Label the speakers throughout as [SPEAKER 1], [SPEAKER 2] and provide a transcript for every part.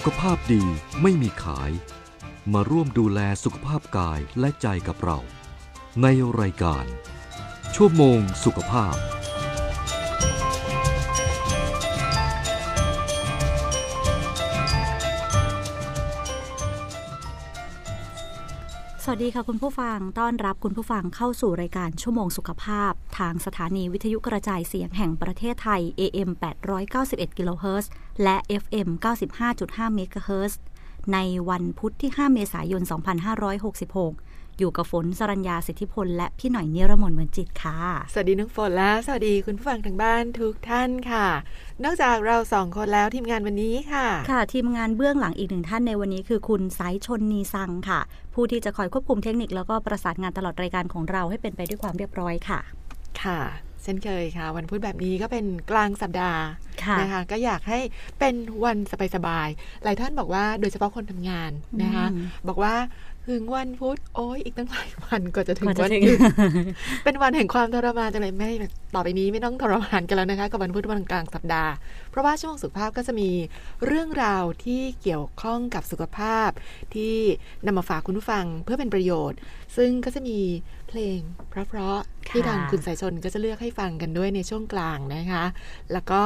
[SPEAKER 1] สุขภาพดีไม่มีขาย มาร่วมดูแลสุขภาพกายและใจกับเรา ในรายการ ชั่วโมงสุขภาพ
[SPEAKER 2] วัสดีค่ะคุณผู้ฟัง ต้อนรับคุณผู้ฟังเข้าสู่รายการชั่วโมงสุขภาพ ทางสถานีวิทยุกระจายเสียงแห่งประเทศไทย AM 891กิโลเฮิรตซ์และ FM 95.5เมกะเฮิรตซ์ในวันพุธที่ 5 เมษายน 2566 อยู่กับฝนสรัญญาสิทธิพลและพี่หน่อยเนรมนเหมือนจิตค่ะ
[SPEAKER 3] สวัสดีน้องฝนและสวัสดีคุณผู้ฟังทางบ้านทุกท่านค่ะ นอกจากเราสองคนแล้วทีมงานวันนี้ค่ะ
[SPEAKER 2] ค่ะ ทีมงานเบื้องหลังอีกหนึ่งท่านในวันนี้คือคุณสายชนนีซังค่ะ ผู้ที่จะคอยควบคุมเทคนิคแล้วก็ประสานงานตลอดรายการของเราให้เป็นไปด้วยความเรียบร้อยค่ะ
[SPEAKER 3] ค่ะเช่นเคยค่ะ วันพุธแบบนี้ก็เป็นกลางสัปดาห์
[SPEAKER 2] ค่ะ
[SPEAKER 3] นะคะก็อยากให้เป็นวันสบายๆหลายท่านบอกว่าโดยเฉพาะคนทำงานนะคะ
[SPEAKER 2] อืม
[SPEAKER 3] บอกว่า ถึงวันพุธโอ้ยอีกตั้งหลายวันกว่าจะถึง
[SPEAKER 2] กว่าจะ
[SPEAKER 3] วัน
[SPEAKER 2] ถึง
[SPEAKER 3] หยุดเป็นวันแห่งความทรมานจังเลยไม่ต่อไปนี้ไม่ต้องทรมานกันแล้วนะคะ กับวันพุธวันกลางสัปดาห์ เพราะว่าช่วงสุขภาพก็จะมีเรื่องราวที่เกี่ยวข้องกับสุขภาพ ที่นำมาฝากคุณผู้ฟังเพื่อเป็นประโยชน์ ซึ่งก็จะมี เพลง เพราะๆที่
[SPEAKER 2] ค่ะ
[SPEAKER 3] ทางคุณสายชนก็จะเลือกให้ฟังกันด้วยในช่วงกลางนะคะ แล้วก็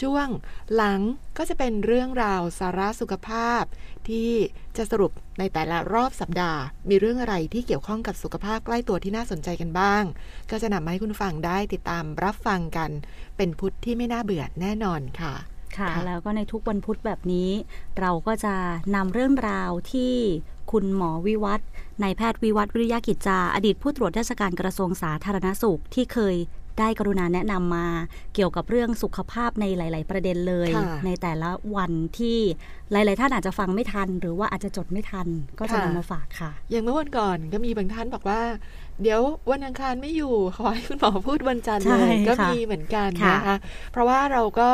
[SPEAKER 3] ช่วงหลังก็จะเป็นเรื่องราวสาระสุขภาพ ที่จะสรุปในแต่ละรอบสัปดาห์ มีเรื่องอะไรที่เกี่ยวข้องกับสุขภาพใกล้ตัวที่น่าสนใจกันบ้าง ก็จะนำมาให้คุณฟังได้ติดตามรับฟังกัน เป็นพุทธที่ไม่น่าเบื่อแน่นอนค่ะ
[SPEAKER 2] ค่ะ
[SPEAKER 3] ค่ะ
[SPEAKER 2] แล้วก็ในทุกวันพุธแบบนี้ เราก็จะนำเรื่องราวที่คุณหมอวิวัฒน์นายแพทย์วิวัฒน์วิริยะกิจจา อดีตผู้ตรวจราชการกระทรวงสาธารณสุขที่เคย ได้กรุณาแนะนำมาเกี่ยวกับเรื่องสุขภาพในหลาย ๆ ประเด็นเลย
[SPEAKER 3] ค่ะ
[SPEAKER 2] ในแต่ละวันที่หลาย ๆ ท่านอาจจะฟังไม่ทัน หรือว่าอาจจะจดไม่ทัน ก็จะ
[SPEAKER 3] ค่ะ
[SPEAKER 2] นำมาฝากค่ะ
[SPEAKER 3] อย่างเมื่อวันก่อนก็มีบางท่านบอกว่า เดี๋ยววันอังคารไม่อยู่ขอให้คุณหมอพูดวันจันทร์
[SPEAKER 2] ใช่
[SPEAKER 3] เลยก็
[SPEAKER 2] ค่ะ
[SPEAKER 3] มีเหมือนกัน
[SPEAKER 2] ค่ะ
[SPEAKER 3] นะคะเพราะว่าเราก็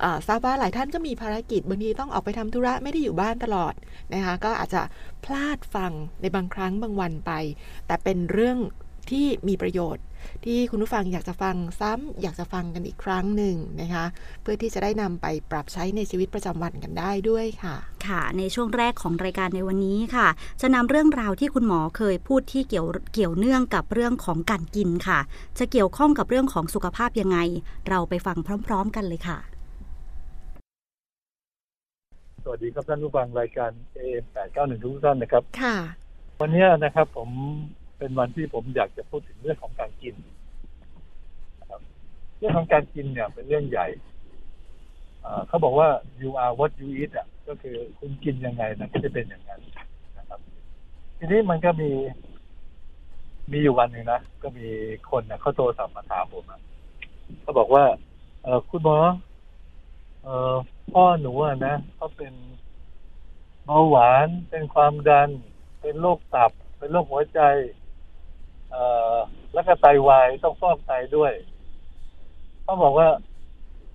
[SPEAKER 3] เอ่อทราบว่าหลายท่านก็มีภารกิจบางทีต้องออกไปทำธุระไม่ได้อยู่บ้านตลอดนะคะก็อาจจะพลาดฟังในบางครั้งบางวันไป แต่เป็นเรื่องที่มีประโยชน์ ที่คุณผู้ฟังอยากจะฟังซ้ำอยากจะฟังกันอีกครั้งหนึ่งนะคะ เพื่อที่จะได้นำไปปรับใช้ในชีวิตประจำวันกันได้ด้วยค่ะ
[SPEAKER 2] ค่ะ ในช่วงแรกของรายการในวันนี้ค่ะ จะนำเรื่องราวที่คุณหมอเคยพูดที่เกี่ยวเกี่ยวเนื่องกับเรื่องของการกินค่ะ จะเกี่ยวข้องกับเรื่องของสุขภาพยังไง เราไปฟังพร้อม ๆ กันเลยค่ะ
[SPEAKER 4] สวัสดีครับท่านผู้ฟังรายการ AM 891ทุกท่านนะครับ
[SPEAKER 3] ค่ะ
[SPEAKER 4] วันนี้นะครับผม เป็นวันที่ผมอยากจะพูดถึงเรื่องของการกินเรื่องของการกินเนี่ยเป็นเรื่องใหญ่เขาบอกว่า you are what you eat อะ ก็คือคุณกินยังไงนะก็จะเป็นอย่างนั้นนะครับ ทีนี้มันก็มี มีอยู่วันหนึ่งนะ ก็มีคนเนี่ยเขาโทรศัพท์มาถามผมอะเขาบอกว่า เออคุณหมอเออพ่อหนูอะนะเขาเป็นเบาหวานเป็นความดัน เป็นโรคตับ เป็นโรคหัวใจ แล้วก็ไตวายต้องฟอกไตด้วยเขาบอกว่า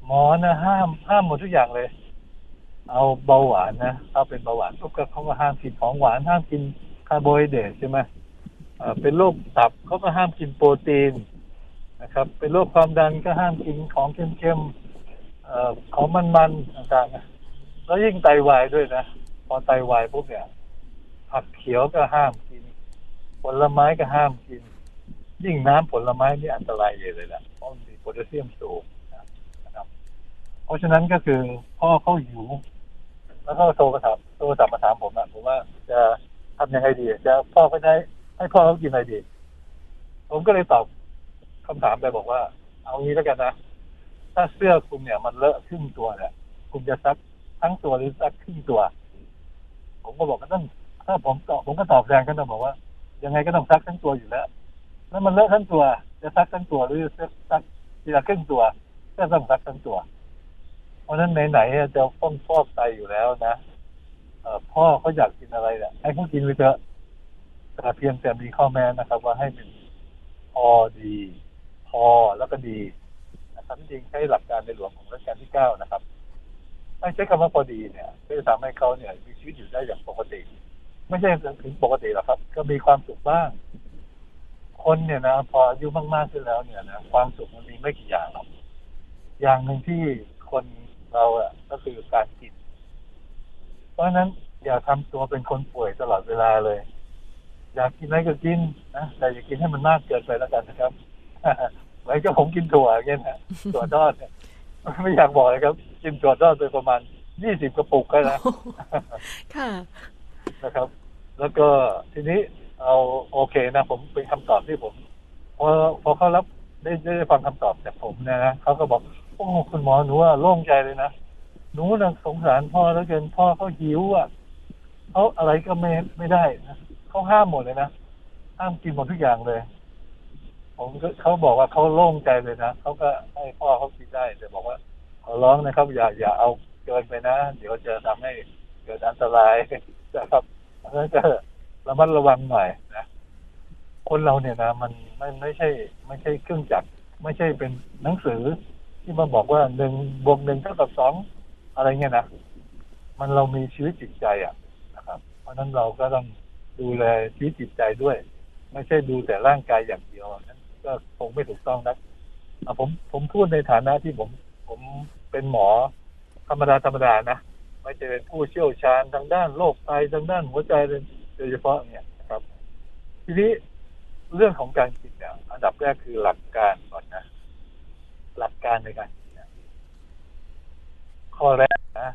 [SPEAKER 4] หมอนะห้ามห้ามหมดทุกอย่างเลย เอาเบาหวานนะถ้าเป็นเบาหวานปุ๊บก็เขาก็ห้ามกินของหวานห้ามกินคาร์โบไฮเดรตใช่ไหมเป็นโรคตับเขาก็ห้ามกินโปรตีนนะครับ เป็นโรคความดันก็ห้ามกินของเค็มๆของมันๆต่างๆแล้วยิ่งไตวายด้วยนะพอไตวายปุ๊บเนี่ยผักเขียวก็ห้ามกิน ผลไม้ก็ห้ามกิน ยิ่งน้ำผลไม้นี่อันตรายใหญ่เลยแหละเพราะมันมีโพแทสเซียมสูงนะครับ เพราะฉะนั้นก็คือพ่อเขาหิวแล้วก็โทรมาถามโทรศัพท์มาถามผมอะผมว่าจะทำยังไงดี จะพ่อก็ได้ให้พ่อเขากินอะไรดี ผมก็เลยตอบคำถามไปบอกว่า เอางี้แล้วกันนะถ้าเสื้อคุณเนี่ยมันเลอะครึ่งตัวเนี่ยคุณจะซักทั้งตัวหรือซักครึ่งตัว ผมก็บอกก็ต้องถ้าผมตอบผมก็ตอบแทนกันนะบอกว่า ยังไงก็ต้องซักทั้งตัวอยู่แล้ว แล้วมันเลอะทั้งตัว จะซักทั้งตัวหรือจะซักทีละครึ่งตัว ก็ต้องซักทั้งตัว เพราะฉะนั้นไหนๆจะต้องฟอกไตอยู่แล้วนะเออพ่อเขาอยากกินอะไรเนี่ยให้เขากินไปเถอะแต่เพียงแต่มีข้อแม้นะครับ ว่าให้เป็นพอดี พอแล้วก็ดีนะครับที่จริงใช้หลักการในหลวงของรัชกาลที่เก้านะครับไม่ใช้คำว่าพอดีเนี่ยก็จะทำให้เขาเนี่ยมีชีวิตอยู่ได้อย่างปกติ ไม่ใช่ถึงปกติหรอกครับ ก็มีความสุขบ้าง คนเนี่ยนะพออายุมากๆขึ้นแล้วเนี่ยนะความสุขมันมีไม่กี่อย่างหรอกอย่างหนึ่งที่คนเราอะก็คือการกินราะฉะนั้นอย่าทำตัวเป็นคนป่วยตลอดเวลาเลย อยากกินอะไรก็กินนะแต่อย่ากินให้มันมากเกินไปแล้วกันนะครับเหมือนกับผมกินถั่วอย่างเงี้ยนะถั่วทอดเนี่ยไม่อยากบอกเลยครับ กินถั่วทอดไปประมาณยี่สิบกระปุกก็นะ
[SPEAKER 3] ค่ะ
[SPEAKER 4] นะครับ แล้วก็ทีนี้เอาโอเคนะผมเป็นคำตอบที่ผมพอพอเขารับได้ได้ฟังคำตอบจากผมเนยนะเขาก็บอกโอ้คุณหมอหนูว่าโล่งใจเลยนะหนูนะสงสารพ่อแล้วเกินพ่อเขาหิวอะเขาอะไรก็ไม่ไม่ได้นะเขาห้ามหมดเลยนะห้ามกินหมดทุกอย่างเลย ผมก็เขาบอกว่าเขาโล่งใจเลยนะเขาก็ให้พ่อเขากินได้แต่บอกว่าขอร้องนะครับ อย่าอย่าเอาเกินไปนะ เดี๋ยวจะทำให้เกิดอันตรายนะครับ นั้นก็ระมัดระวังหน่อยนะคนเราเนี่ยนะมันไม่ไม่ใช่ ไม่ใช่เครื่องจักรไม่ใช่เป็นหนังสือ ที่มาบอกว่าหนึ่งบวกหนึ่งเท่ากับสองอะไรเงี้ยนะมันเรามีชีวิตจิตใจอะนะครับ เพราะฉะนั้นเราก็ต้องดูแลชีวิตจิตใจด้วย ไม่ใช่ดูแต่ร่างกายอย่างเดียวนั้นก็คงไม่ถูกต้องนะอะผมผมพูดในฐานะที่ผม ผมเป็นหมอธรรมดาธรรมดานะ ไม่ใช่เป็นผู้เชี่ยวชาญทางด้านโรคไตทางด้านหัวใจโดยเฉพาะเนี่ยนะครับ ทีนี้เรื่องของการกินเนี่ยอันดับแรกคือหลักการก่อนนะ หลักการในการกินเนี่ยข้อแรกนะ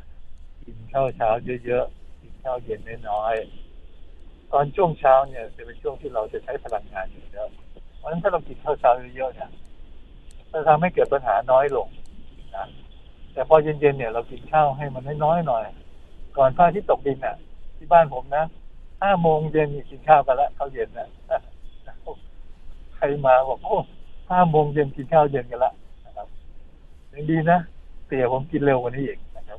[SPEAKER 4] กินข้าวเช้าเยอะๆกินข้าวเย็นน้อยๆตอนช่วงเช้าเนี่ย จะเป็นช่วงที่เราจะใช้พลังงานเยอะเพราะฉะนั้นถ้าเรากินข้าวเช้าเยอะๆเนี่ยจะทำให้เกิดปัญหาน้อยลงนะ แต่พอเย็นๆเนี่ยเรากินข้าวให้มันน้อยๆหน่อย ก่อนพระอาทิตย์ตกดินน่ะ ที่บ้านผมนะห้าโมงเย็นกินข้าวกันละข้าวเย็นน่ะใครมาบอกโอ้ห้าโมงเย็นกินข้าวเย็นกันละนะครับยังดีนะเสียผมกินเร็วกว่านี้อีกนะครับ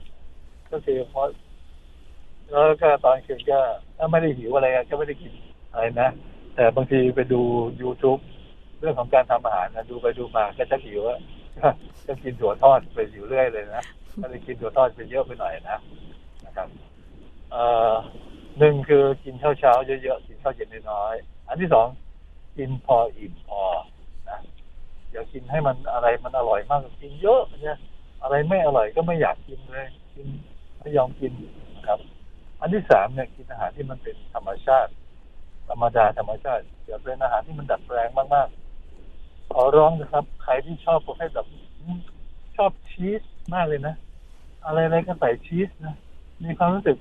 [SPEAKER 4] ก็คือเพราะแล้วก็ตอนคืนก็ถ้าไม่ได้หิวอะไรก็ไม่ได้กินอะไรนะแต่บางทีไปดู youtube เรื่องของการทำอาหารนะดูไปดูมาก็จะหิวอะ ก็กินถั่วทอดไปอยู่เรื่อยเลยนะก็เลยกินถั่วทอดไปเยอะไปหน่อยนะนะครับเอ่อหนึ่งคือกินข้าวเช้าเยอะๆกินข้าวเย็นน้อยๆอันที่สองกินพออิ่มพอนะอย่ากินให้มันอะไรมันอร่อยมากกินเยอะเนี่ยอะไรไม่อร่อยก็ไม่อยากกินเลย กินไม่ยอมกินนะครับ อันที่สามเนี่ยกินอาหารที่มันเป็นธรรมชาติ ธรรมดาธรรมชาติอย่าเป็นอาหารที่มันดัดแปลงมากๆ อร้องนะครับ ใครที่ชอบประเภทแบบชอบชีสมากเลยนะ อะไรอะไรก็ใส่ชีสนะ มีความรู้สึก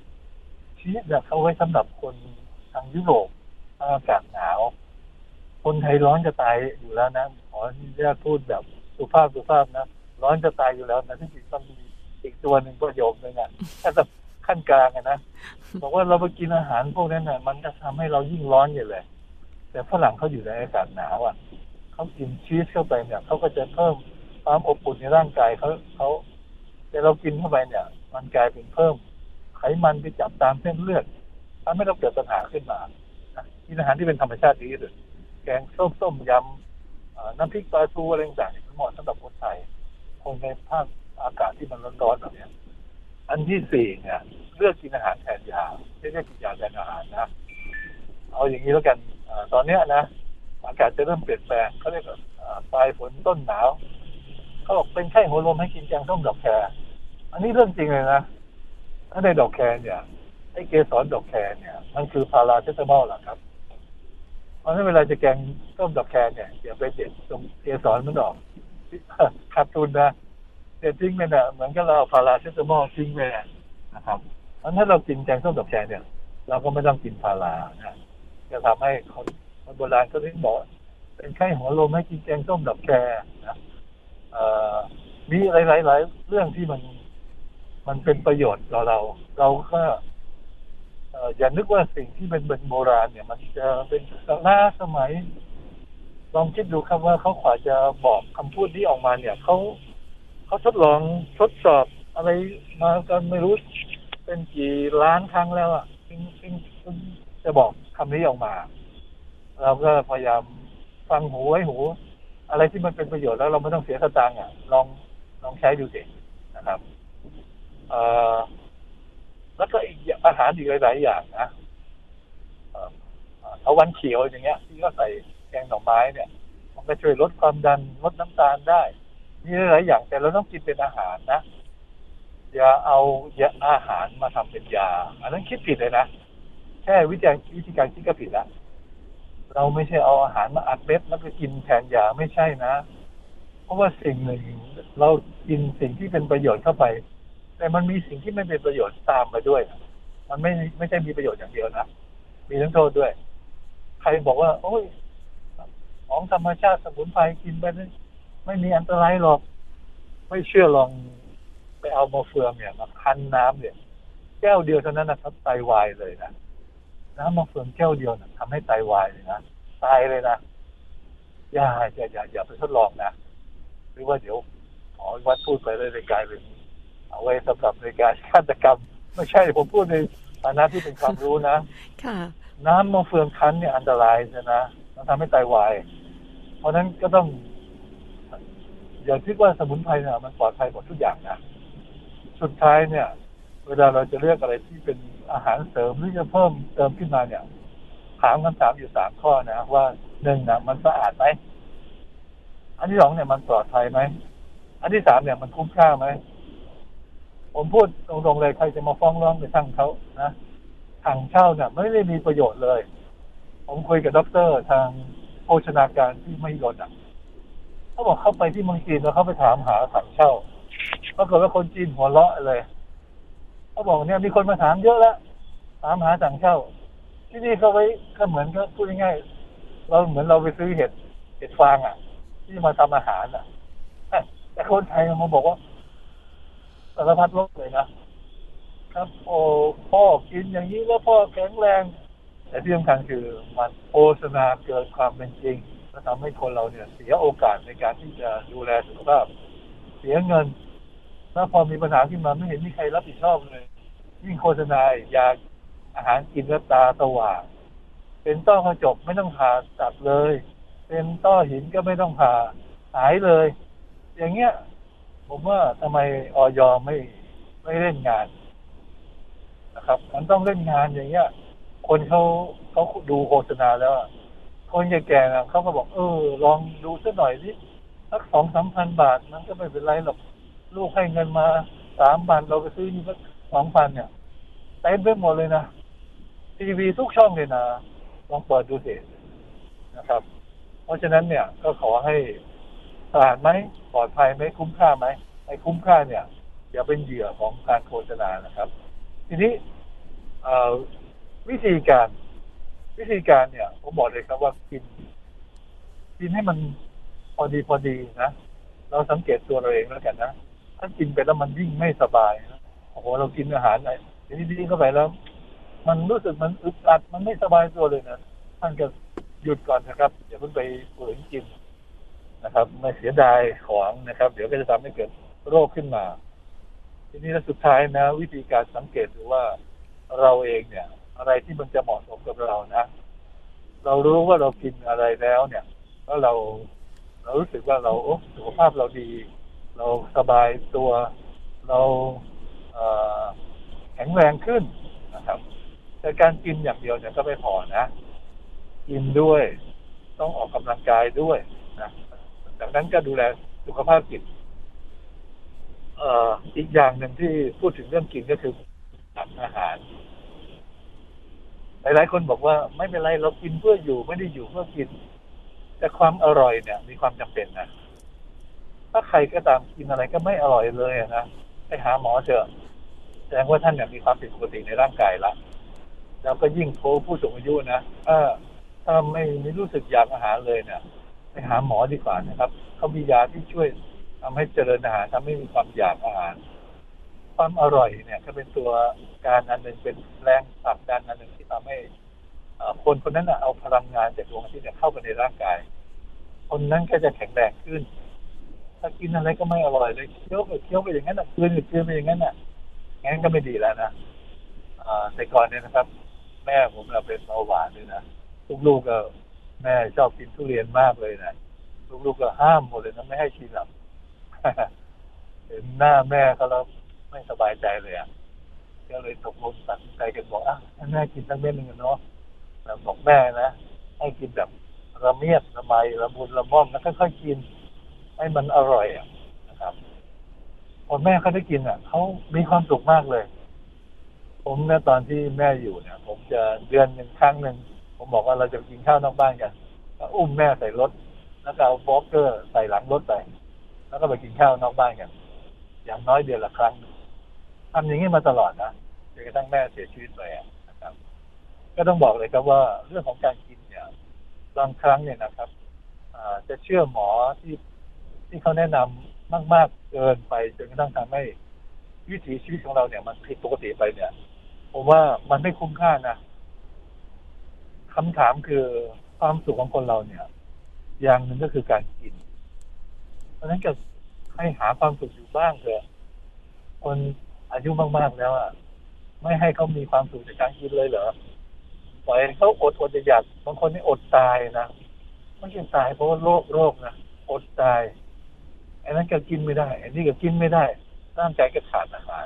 [SPEAKER 4] ชีสเนี่ยเขาไว้สำหรับคนทางยุโรปอากาศหนาว คนไทยร้อนจะตายอยู่แล้วนะ ขออนุญาตพูดแบบสุภาพสุภาพนะ ร้อนจะตายอยู่แล้วนะที่จริงต้องมีอีกตัวหนึ่งประโยคนึงอะแค่แบบขั้นกลางอะนะบอกว่าเราไปกินอาหารพวกนั้นน่ะ มันจะทำให้เรายิ่งร้อนอยู่เลย แต่ฝรั่งเขาอยู่ในอากาศหนาวอะ เขากินชีสเข้าไปเนี่ยเขาก็จะเพิ่มความอบอุ่นในร่างกายเขาเขาแต่เรากินเข้าไปเนี่ย มันกลายเป็นเพิ่ม ไขมันไปจับตามเส้นเลือดทำให้เราเกิดปัญหาขึ้นมากินอาหารที่เป็นธรรมชาติดีที่สุดแกงส้มต้มยำน้ำพริกปลาทูอะไรต่างๆมันเหมาะสำหรับคนไทยคนในภาคอากาศที่มันร้อนๆแบบนี้อันที่สี่เนี่ยเลือกกินอาหารแทนยาไม่ได้กินยาแทนอาหารนะ เอาอย่างนี้แล้วกันอตอนเนี้ยนะ อากาศจะเริ่มเปลี่ยนแปลงเขาเรียกว่าปลายฝนต้นหนาวเขาบอกเป็นไข้หัวลมให้กินแกงส้มดอกแครอันนี้เรื่องจริงเลยนะถ้าในดอกแครเนี่ยไอ้เกสรดอกแครเนี่ย มันคือพาราเซตามอลแหละครับเพราะฉะนั้นเวลาจะแกงส้มดอกแครเนี่ยอย่าไปเด็ดตรงเกสรมันออกขาดทุนนะเด็ดทิ้งไปเนี่ยเหมือนกับเราพาราเซตามอลทิ้งไปอะนะครับเพราะฉะนั้นถ้าเรากินแกงส้มดอกแครเนี่ย เราก็ไม่ต้องกินพารานะจะทำให้คน คนโบราณเขาถึงบอก เป็นไข้หัวลมให้กินแกงส้มดอกแคนะมีหลายๆหลายเรื่องที่มัน มันเป็นประโยชน์ต่อเรา เราก็อย่านึกว่าสิ่งที่เป็นเป็นโบราณเนี่ย มันจะเป็นล้าสมัย ลองคิดดูครับว่าเขาขวาจะบอกคำพูดนี้ออกมาเนี่ยเขาเขาทดลองทดสอบอะไรมากันไม่รู้เป็นกี่ล้านครั้งแล้วอะถึงถึงถึงจะบอกคำนี้ออกมา เราก็พยายามฟังหูไว้หู อะไรที่มันเป็นประโยชน์แล้วเราไม่ต้องเสียสตางค์อะลองลองใช้ดูสินะครับเอ่อแล้วก็อีกอาหารอีกหลายๆอย่างนะเอาวันเขียวอย่างเงี้ย ที่ก็ใส่แกงหน่อไม้เนี่ย มันก็ช่วยลดความดันลดน้ำตาลได้ มีหลายอย่างแต่เราต้องกินเป็นอาหารนะอย่าเอายาอาหารมาทำเป็นยา อันนั้นคิดผิดเลยนะแค่วิธีวิธีการคิดก็ผิดละ เราไม่ใช่เอาอาหารมาอัดเม็ดแล้วก็กินแทนยาไม่ใช่นะ เพราะว่าสิ่งหนึ่งเรากินสิ่งที่เป็นประโยชน์เข้าไป แต่มันมีสิ่งที่ไม่เป็นประโยชน์ตามมาด้วย มันไม่ไม่ใช่มีประโยชน์อย่างเดียวนะมีทั้งโทษด้วย ใครบอกว่า โอ้ยของธรรมชาติสมุนไพรกินไปนี่ไม่มีอันตรายหรอก ไม่เชื่อลองไปเอามาเฟืองเนี่ยมาคั้นน้ำเนี่ย แก้วเดียวเท่านั้นนะครับไตวายเลยนะ น้ำมะเฟืองแก้วเดียวนะทำให้ไตวายเลยนะตายเลยนะอย่าอย่าอย่าอย่าไปทดลองนะหรือว่าเดี๋ยวหมอวัดพูดไปเลยในกลายเป็นเอาไว้สำหรับในการฆาตกรรม ไม่ใช่ผมพูดในฐานะที่เป็นความรู้นะ
[SPEAKER 3] ค่ะ
[SPEAKER 4] น้ำมะเฟืองคั้นเนี่ยอันตรายนะนะมันทำให้ไตวาย เพราะฉะนั้นก็ต้องอย่าคิดว่าสมุนไพรเนี่ยมันปลอดภัยหมดทุกอย่างนะสุดท้ายเนี่ย เวลาเราจะเลือกอะไรที่เป็น อาหารเสริมหรือจะเพิ่มเติมขึ้นมาเนี่ย ถามคำถามอยู่สามข้อนะว่าหนึ่งนะมันสะอาดไหมอันที่สองเนี่ยมันปลอดภัยไหมอันที่สามเนี่ยมันคุ้มค่าไหมผมพูดตรงๆเลยใครจะมาฟ้องร้องไปทั้งเขานะทางเช่าเนี่ยไม่ได้มีประโยชน์เลย ผมคุยกับด็อกเตอร์ทางโภชนาการที่ไม่ยนอะเขาบอกเข้าไปที่เมืองจีนแล้วเขาไปถามหาถังเช่าปรากฏว่าคนจีนหัวเราะเลย เขาบอกเนี่ยมีคนมาถามเยอะแล้วถามหาถังเช่า ที่นี่เขาไว้ก็เหมือนก็พูดง่ายๆเราเหมือนเราไปซื้อเห็ดเห็ดฟางอะ ที่มาทำอาหารอะแต่คนไทยมาบอกว่าสารพัดโรคเลยนะครับ โอ้พ่อกินอย่างนี้แล้วพ่อแข็งแรง แต่ที่สำคัญคือมันโฆษณาเกินความเป็นจริงและทำให้คนเราเนี่ย เสียโอกาสในการที่จะดูแลสุขภาพ เสียเงินแล้วพอมีปัญหาขึ้นมาไม่เห็นมีใครรับผิดชอบเลย ยิ่งโฆษณาอยากอาหารกินแล้วตาสว่างเป็นต้อกระจกไม่ต้องผ่าตัดเลย เป็นต้อหินก็ไม่ต้องผ่าหายเลย อย่างเงี้ย ผมว่าทำไมออยไม่ไม่เล่นงานนะครับ มันต้องเล่นงานอย่างเงี้ย คนเขาเขาดูโฆษณาแล้วคนแก่ๆนะเขาก็บอกเออ ลองดูสักหน่อยสิสักสองสามพันบาทมันก็ไม่เป็นไรหรอกลูกให้เงินมาสามพันเราไปซื้อนี่สัก สองพันเนี่ยเต็มไปหมดเลยนะ ทีวีทุกช่องเลยนะลองเปิดดูสินะครับ เพราะฉะนั้นเนี่ยก็ขอให้สะอาดไหมปลอดภัยไหมคุ้มค่าไหมไอ้คุ้มค่าเนี่ยอย่าเป็นเหยื่อของการโฆษณานะครับ ทีนี้วิธีการวิธีการเนี่ย ผมบอกเลยครับว่ากิน กินให้มันพอดีพอดีนะ เราสังเกตตัวเราเองแล้วกันนะ ถ้ากินไปแล้วมันยิ่งไม่สบายนะ อ้โหเรากินอาหารอะไรดีๆเข้าไปแล้ว มันรู้สึกมันอึดอัดมันไม่สบายตัวเลยนะท่านก็หยุดก่อนนะครับอย่าเพิ่งไปฝืนกินนะครับไม่เสียดายของนะครับ เดี๋ยวก็จะทำให้เกิดโรคขึ้นมา ทีนี้แล้วสุดท้ายนะ วิธีการสังเกตดูว่าเราเองเนี่ย อะไรที่มันจะเหมาะสมกับเรานะ เรารู้ว่าเรากินอะไรแล้วเนี่ยแล้วเราเรารู้สึกว่าเราโอ้สุขภาพเราดี เราสบายตัว เรา แข็งแรงขึ้นนะครับแต่การกินอย่างเดียวเนี่ยก็ไม่พอนะ กินด้วย ต้องออกกำลังกายด้วยนะดังนั้นก็ดูแลสุขภาพจิตเอ่ออีกอย่างหนึ่งที่พูดถึงเรื่องกินก็คืออาหาร หลายๆคนบอกว่าไม่เป็นไรเรากินเพื่ออยู่ไม่ได้อยู่เพื่อกิน แต่ความอร่อยเนี่ย มีความจำเป็นนะถ้าใครก็ตามกินอะไรก็ไม่อร่อยเลยนะไปหาหมอเถอะ แสดงว่าท่านเนี่ยมีความผิดปกติในร่างกายละ แล้วก็ยิ่งโทผู้สูงอายุนะถ้าถ้าไม่ไม่รู้สึกอยากอาหารเลยเนี่ยไปหาหมอดีกว่านะครับ เขามียาที่ช่วยทำให้เจริญอาหารทำให้มีความอยากอาหาร ความอร่อยเนี่ยก็เป็นตัวการอันหนึ่งเป็นแรงผลักดันอันหนึ่งที่ทำให้คนคนนั้นเอาพลังงานจากดวงอาทิตย์เนี่ยเข้าไปในร่างกาย คนนั้นก็จะแข็งแรงขึ้น ถ้ากินอะไรก็ไม่อร่อยเลยเคี้ยวไปเคี้ยวไปอย่างนั้นอะกลืนไปกลืนไปอย่างนั้นอะ งั้นก็ไม่ดีแล้วนะอ่าแต่ก่อนเนี่ยนะครับ แม่ผมเราเป็นเบาหวานด้วยนะลูกๆก็แม่ชอบกินทุเรียนมากเลยนะลูกๆก็ห้ามหมดเลยนะไม่ให้กินหรอกเห็นหน้าแม่เขาแล้วไม่สบายใจเลยอะก็เลยตกลงตัดใจกันบอกอะให้แม่กินสักเม็ดหนึ่งกันเนาะแต่บอกแม่นะให้กินแบบระเมียดละไมละมุนละม่อมแล้วค่อยๆกิน ให้มันอร่อยอะ ครับ
[SPEAKER 5] พอแม่เขาได้กินอะเขามีความสุขมากเลย ผมเนี่ยตอนที่แม่อยู่เนี่ย ผมจะเดือนหนึ่งครั้งหนึ่งผมบอกว่าเราจะกินข้าวนอกบ้านกันก็อุ้มแม่ใส่รถ แล้วก็เอาบล็อกเกอร์ใส่หลังรถไปแล้วก็ไปกินข้าวนอกบ้านกันอย่างน้อยเดือนละครั้งทำอย่างนี้มาตลอดนะจนกระทั่งแม่เสียชีวิตไปอะนะครับ ก็ต้องบอกเลยครับว่าเรื่องของการกินเนี่ยบางครั้งเนี่ยนะครับอ่าจะเชื่อหมอที่ที่เขาแนะนำ มาก ๆ เกินไปจนกระทั่งทำให้วิถีชีวิตของเราเนี่ย มันผิดปกติไปเนี่ยผมว่ามันไม่คุ้มค่านะคำถามคือความสุขของคนเราเนี่ย อย่างหนึ่งก็คือการกิน เพราะฉะนั้นก็ให้หาความสุขอยู่บ้างเถอะคนอายุมากๆแล้วอะไม่ให้เขามีความสุขจากการกินเลยเหรอปล่อยให้เขาอดอดอยากบางคนนี่อดตายนะไม่ใช่ตายเพราะว่าโรคโรคนะอดตาย อันนั้นก็กินไม่ได้ อันนี้ก็กินไม่ได้ร่างกายก็ขาดอาหาร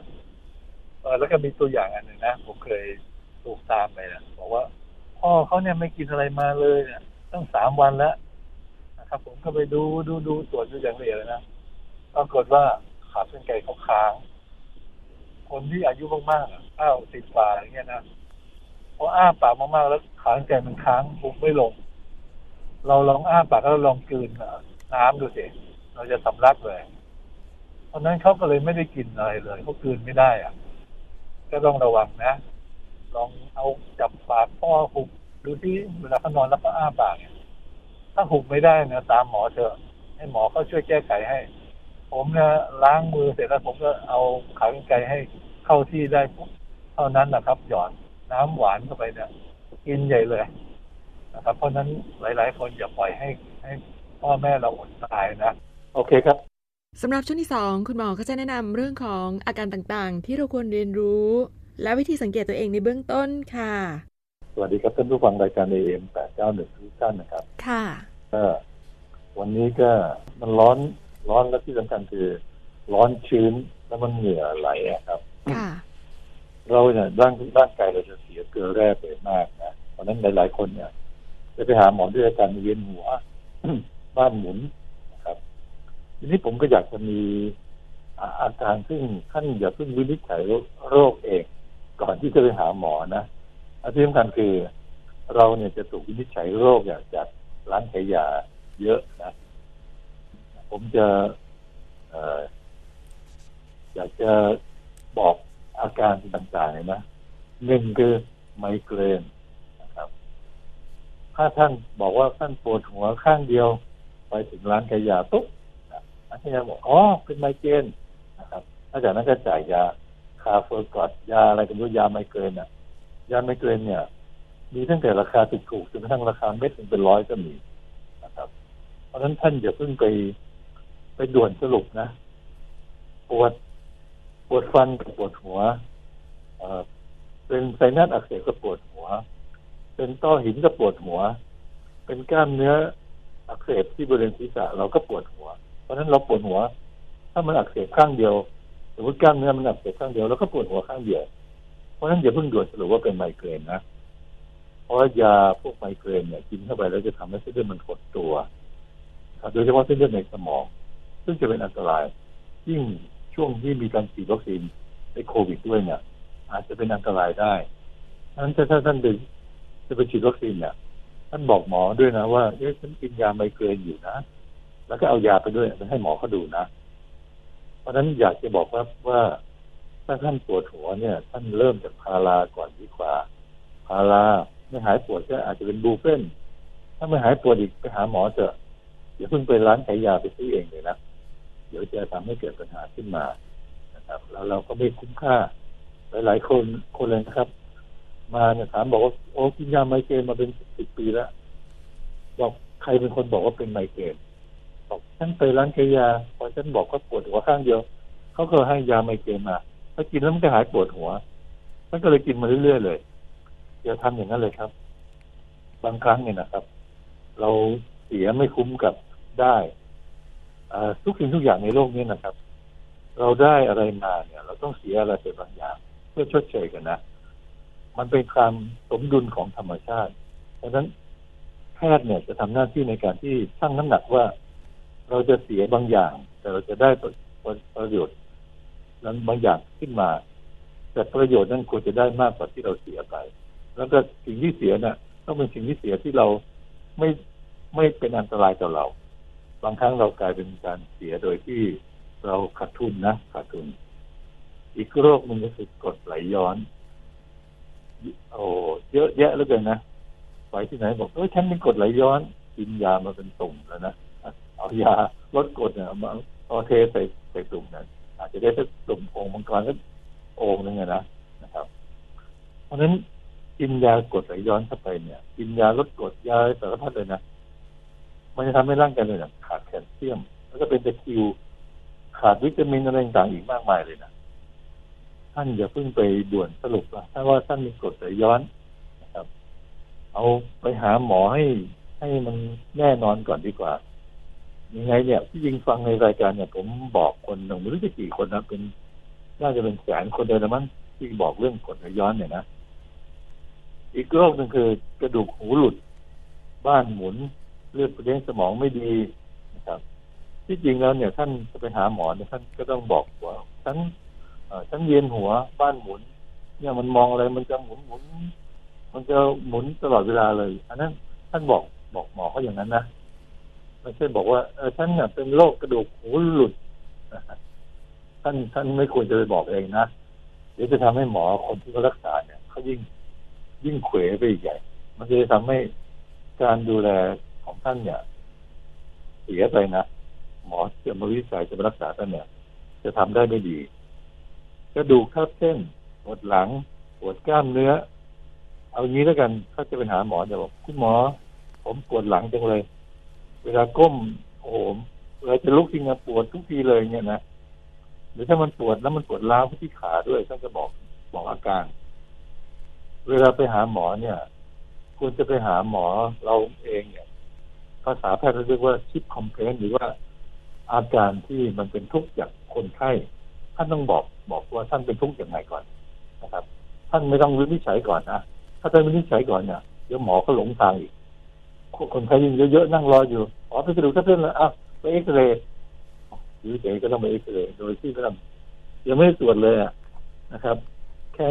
[SPEAKER 5] เออแล้วก็มีตัวอย่างอันหนึ่งนะผมเคยถูกตามไปนะบอกว่า พ่อเขาเนี่ยไม่กินอะไรมาเลยเนี่ยตั้งสามวันแล้วนะครับ ผมก็ไปดูดูดูตรวจดูอย่างละเอียดเลยนะปรากฏว่าขาเส้นไก่เขาค้าง คนที่อายุมากๆอ้าสิบกว่าอย่างเงี้ยนะพออ้าปากมากๆแล้วขาเส้นไก่มันค้างบุกไม่ลง เราลองอ้าปากแล้วลองกลืนน้ำดูสิ เราจะสำลักเลย เพราะนั้นเขาก็เลยไม่ได้กินอะไรเลยเขากืนไม่ได้อะก็ต้องระวังนะ ลองเอาจับปากพ่อหุบดูที่เวลาเขานอนแล้วก็อ้าปากเนี่ยถ้าหุบไม่ได้นะตามหมอเถอะให้หมอเขาช่วยแก้ไขให้ ผมเนี่ยล้างมือเสร็จแล้วผมก็เอาขากรรไกรให้เข้าที่ได้ปุ๊บเท่านั้นนะครับ หยอดน้ำหวานเข้าไปเนี่ยกินใหญ่เลยนะครับ เพราะฉะนั้นหลาย ๆ คนอย่าปล่อยให้ให้พ่อแม่เราอดตายนะ โอเคครับ
[SPEAKER 3] สำหรับช่วงที่ 2 คุณหมอก็จะแนะนำเรื่องของอาการต่างๆ ที่เราควรเรียนรู้ และวิธีสังเกตตัวเองในเบื้องต้นค่ะ
[SPEAKER 5] สวัสดีครับท่านผู้ฟังรายการ AM 891ทุกท่านนะครับ
[SPEAKER 3] ค่ะ
[SPEAKER 5] ก็วันนี้ก็มันร้อนร้อนและที่สำคัญคือ ร้อนชื้นแล้วมันเหงื่อไหลอะครับ
[SPEAKER 3] ค่ะ
[SPEAKER 5] เราเนี่ยร่างร่างกายเราจะเสียเกลือแร่ไปมากนะเพราะฉะนั้นหลาย ๆ คนเนี่ยจะไปหาหมอด้วยอาการเวียนหัวบ้านหมุนนะครับ ทีนี้ผมก็อยากจะมีอาการซึ่งท่านอย่าเพิ่งวินิจฉัยโรคเอง ก่อนที่จะไปหาหมอนะอันที่สำคัญคือ เราเนี่ยจะถูกวินิจฉัยโรคอย่างจากร้านขายยาเยอะนะ ผมจะอออยากจะบอกอาการต่างๆนะหนึ่งคือไมเกรนนะครับ ถ้าท่านบอกว่าท่านปวดหัวข้างเดียว ไปถึงร้านขายยาปุ๊บ นะร้านขายยาบอกอ๋อเป็นไมเกรนนะครับหลังจากนั้นก็จ่ายยา Cafergot ยาอะไรกันด้วยยาไมเกรนอะ ยาไมเกรนเนี่ย มีตั้งแต่ราคาติดถูกจนกระทั่งราคาเม็ดถึงเป็นร้อยก็มีนะครับ เพราะฉะนั้นท่านอย่าเพิ่งไปไปด่วนสรุปนะปวดปวดฟันกับปวดหัวเอ่อเป็นไซนัสอักเสบก็ปวดหัว เป็นต้อหินก็ปวดหัว เป็นกล้ามเนื้ออักเสบที่บริเวณศีรษะเราก็ปวดหัว ราะฉะนั้นเราปวดหัว ถ้ามันอักเสบข้างเดียวสมมติกล้ามเนื้อมันอักเสบข้างเดียวเราก็ปวดหัวข้างเดียว เพราะฉะนั้นอย่าเพิ่งด่วนสรุปว่าเป็นไมเกรนนะเพราะว่ายาพวกไมเกรนเนี่ยกินเข้าไปแล้วจะทำให้เส้นเลือดมันหดตัวโดยเฉพาะเส้นเลือดในสมอง ซึ่งจะเป็นอันตราย ยิ่งช่วงที่มีการฉีดวัคซีนในโควิดด้วยเนี่ย อาจจะเป็นอันตรายได้ดังนั้นถ้าท่านดึงจะไปฉีดวัคซีนเนี่ยท่านบอกหมอด้วยนะว่าเอ๊ะฉันกินยาไมเกรนอยู่นะ แล้วก็เอายาไปด้วยให้หมอเขาดูนะ เพราะฉะนั้นอยากจะบอกว่าว่าถ้าท่านปวดหัวเนี่ย ท่านเริ่มจากพาราก่อนดีกว่า พาราไม่หายปวดก็อาจจะเป็นบูเฟนถ้าไม่หายปวดอีกไปหาหมอเถอะอย่าเพิ่งไปร้านขายยาไปซื้อเองเลยนะเดี๋ยวจะทำให้เกิดปัญหาขึ้นมานะครับ แล้วเราก็ไม่คุ้มค่า หลาย ๆ คนคนเลยนะครับ มาเนี่ยถามบอกว่าโอ้กินยาไมเกรนมาเป็นสิบปีแล้วบอกใครเป็นคนบอกว่าเป็นไมเกรน บอกฉันไปร้านขายยาพอฉันบอกว่าปวดหัวข้างเดียวเขาก็ให้ยาไมเกรนมาถ้ากินแล้วมันก็หายปวดหัวมันก็เลยกินมาเรื่อยๆเลยอย่าทำอย่างนั้นเลยครับ บางครั้งเนี่ยนะครับ เราเสียไม่คุ้มกับได้ทุกสิ่งทุกอย่างในโลกนี้นะครับ เราได้อะไรมาเนี่ย เราต้องเสียอะไรไปบางอย่าง เพื่อชดเชยกันนะมันเป็นความสมดุลของธรรมชาติดังนั้นแพทย์เนี่ยจะทำหน้าที่ในการที่ชั่งน้ำหนักว่า เราจะเสียบางอย่าง แต่เราจะได้ประประโยชน์แล้วบางอย่างขึ้นมา แต่ประโยชน์นั้นควรจะได้มากกว่าที่เราเสียไป แล้วก็สิ่งที่เสียน่ะต้องเป็นสิ่งที่เสียที่เราไม่ไม่เป็นอันตรายต่อเรา บางครั้งเรากลายเป็นการเสียโดยที่เราขาดทุนนะขาดทุน อีกโรคหนึงก็คือกดไหลย้อน โอ้เยอะแยะเหลือเกินนะไปที่ไหนบอกเออฉันเป็นกดไหลย้อนกินยามาเป็นตุ่มแล้วนะ เอายาลดกรดเนี่ยมาเอาเทใส่ใส่ตุ่มนั้นอาจจะได้สักตุ่มโอ่งมังกรสักอ่งหนึงนะนะครับ เพราะฉะนั้นกินยากดไหลย้อนเข้าไปเนี่ย กินยาลดกรดยาสารพัดเลยนะมันจะทำให้ร่างกายเราเนี่ยขาดแคลเซียม แล้วก็เป็นตะคิว ขาดวิตามินอะไรต่างๆอีกมากมายเลยนะท่านอย่าเพิ่งไปด่วนสรุปนะถ้าว่าท่านมีกรดไหลย้อนนะครับ เอาไปหาหมอให้ให้มันแน่นอนก่อนดีกว่า ยังไงเนี่ยที่จริงฟังในรายการเนี่ย ผมบอกคนหนึ่งไม่รู้จะกี่คนนะเป็นน่าจะเป็นแสนคนเลยนะมั้งที่บอกเรื่องกดย้อนเนี่ยนะอีกโรคหนึ่งคือกระดูกหูหลุด บ้านหมุนเลือดไปเลี้ยงสมองไม่ดีนะครับ ที่จริงแล้วเนี่ย ท่านจะไปหาหมอเนี่ยท่านก็ต้องบอกว่าฉันฉันเวียนหัวบ้านหมุน เนี่ยมันมองอะไรมันจะหมุนหมุน มันจะหมุนตลอดเวลาเลย อันนั้นท่านบอกบอกหมอเขาอย่างนั้นนะ ไม่ใช่บอกว่าเออฉันเนี่ยเป็นโรคกระดูกหูหลุดท่านท่านไม่ควรจะไปบอกเองนะเดี๋ยวจะทำให้หมอคนที่เขารักษาเนี่ยเขายิ่งยิ่งเขวไปอีกใหญ่ มันจะทำให้การดูแลของท่านเนี่ย เสียไปนะหมอจะมาวิจัยจะมารักษาท่านเนี่ย จะทำได้ไม่ดีกระดูกทับเส้นปวดหลังปวดกล้ามเนื้อ เอางี้แล้วกันถ้าจะไปหาหมอจะบอกคุณหมอ ผมปวดหลังจังเลย เวลาก้มโอ้โหเวลาจะลุกจริงอะปวดทุกทีเลยเนี่ยนะหรือถ้ามันปวดแล้วมันปวดร้าวที่ขาด้วยท่านจะบอกบอกอาการ เวลาไปหาหมอเนี่ยควรจะไปหาหมอเราเองเนี่ยภาษาแพทย์เราเรียกว่าชิปคอมเพลนหรือว่าอาการที่มันเป็นทุกข์จากคนไข้ท่านต้องบอกบอกว่าท่านเป็นทุกข์อย่างไรก่อนนะครับ ท่านไม่ต้องวินิจฉัยก่อนนะถ้าท่านวินิจฉัยก่อนเนี่ยเดี๋ยวหมอก็หลงทางอีก คนไข้ยิ่งเยอะๆนั่งรออยู่อ๋อไปกระดูกทับเส้นแล้วอ้าวไปเอ็กซเรย์หรือเดี๋ยก็ต้องไปเอ็กซเรย์โดยที่ไม่ต้องยังไม่ได้ตรวจเลยอะนะครับ แค่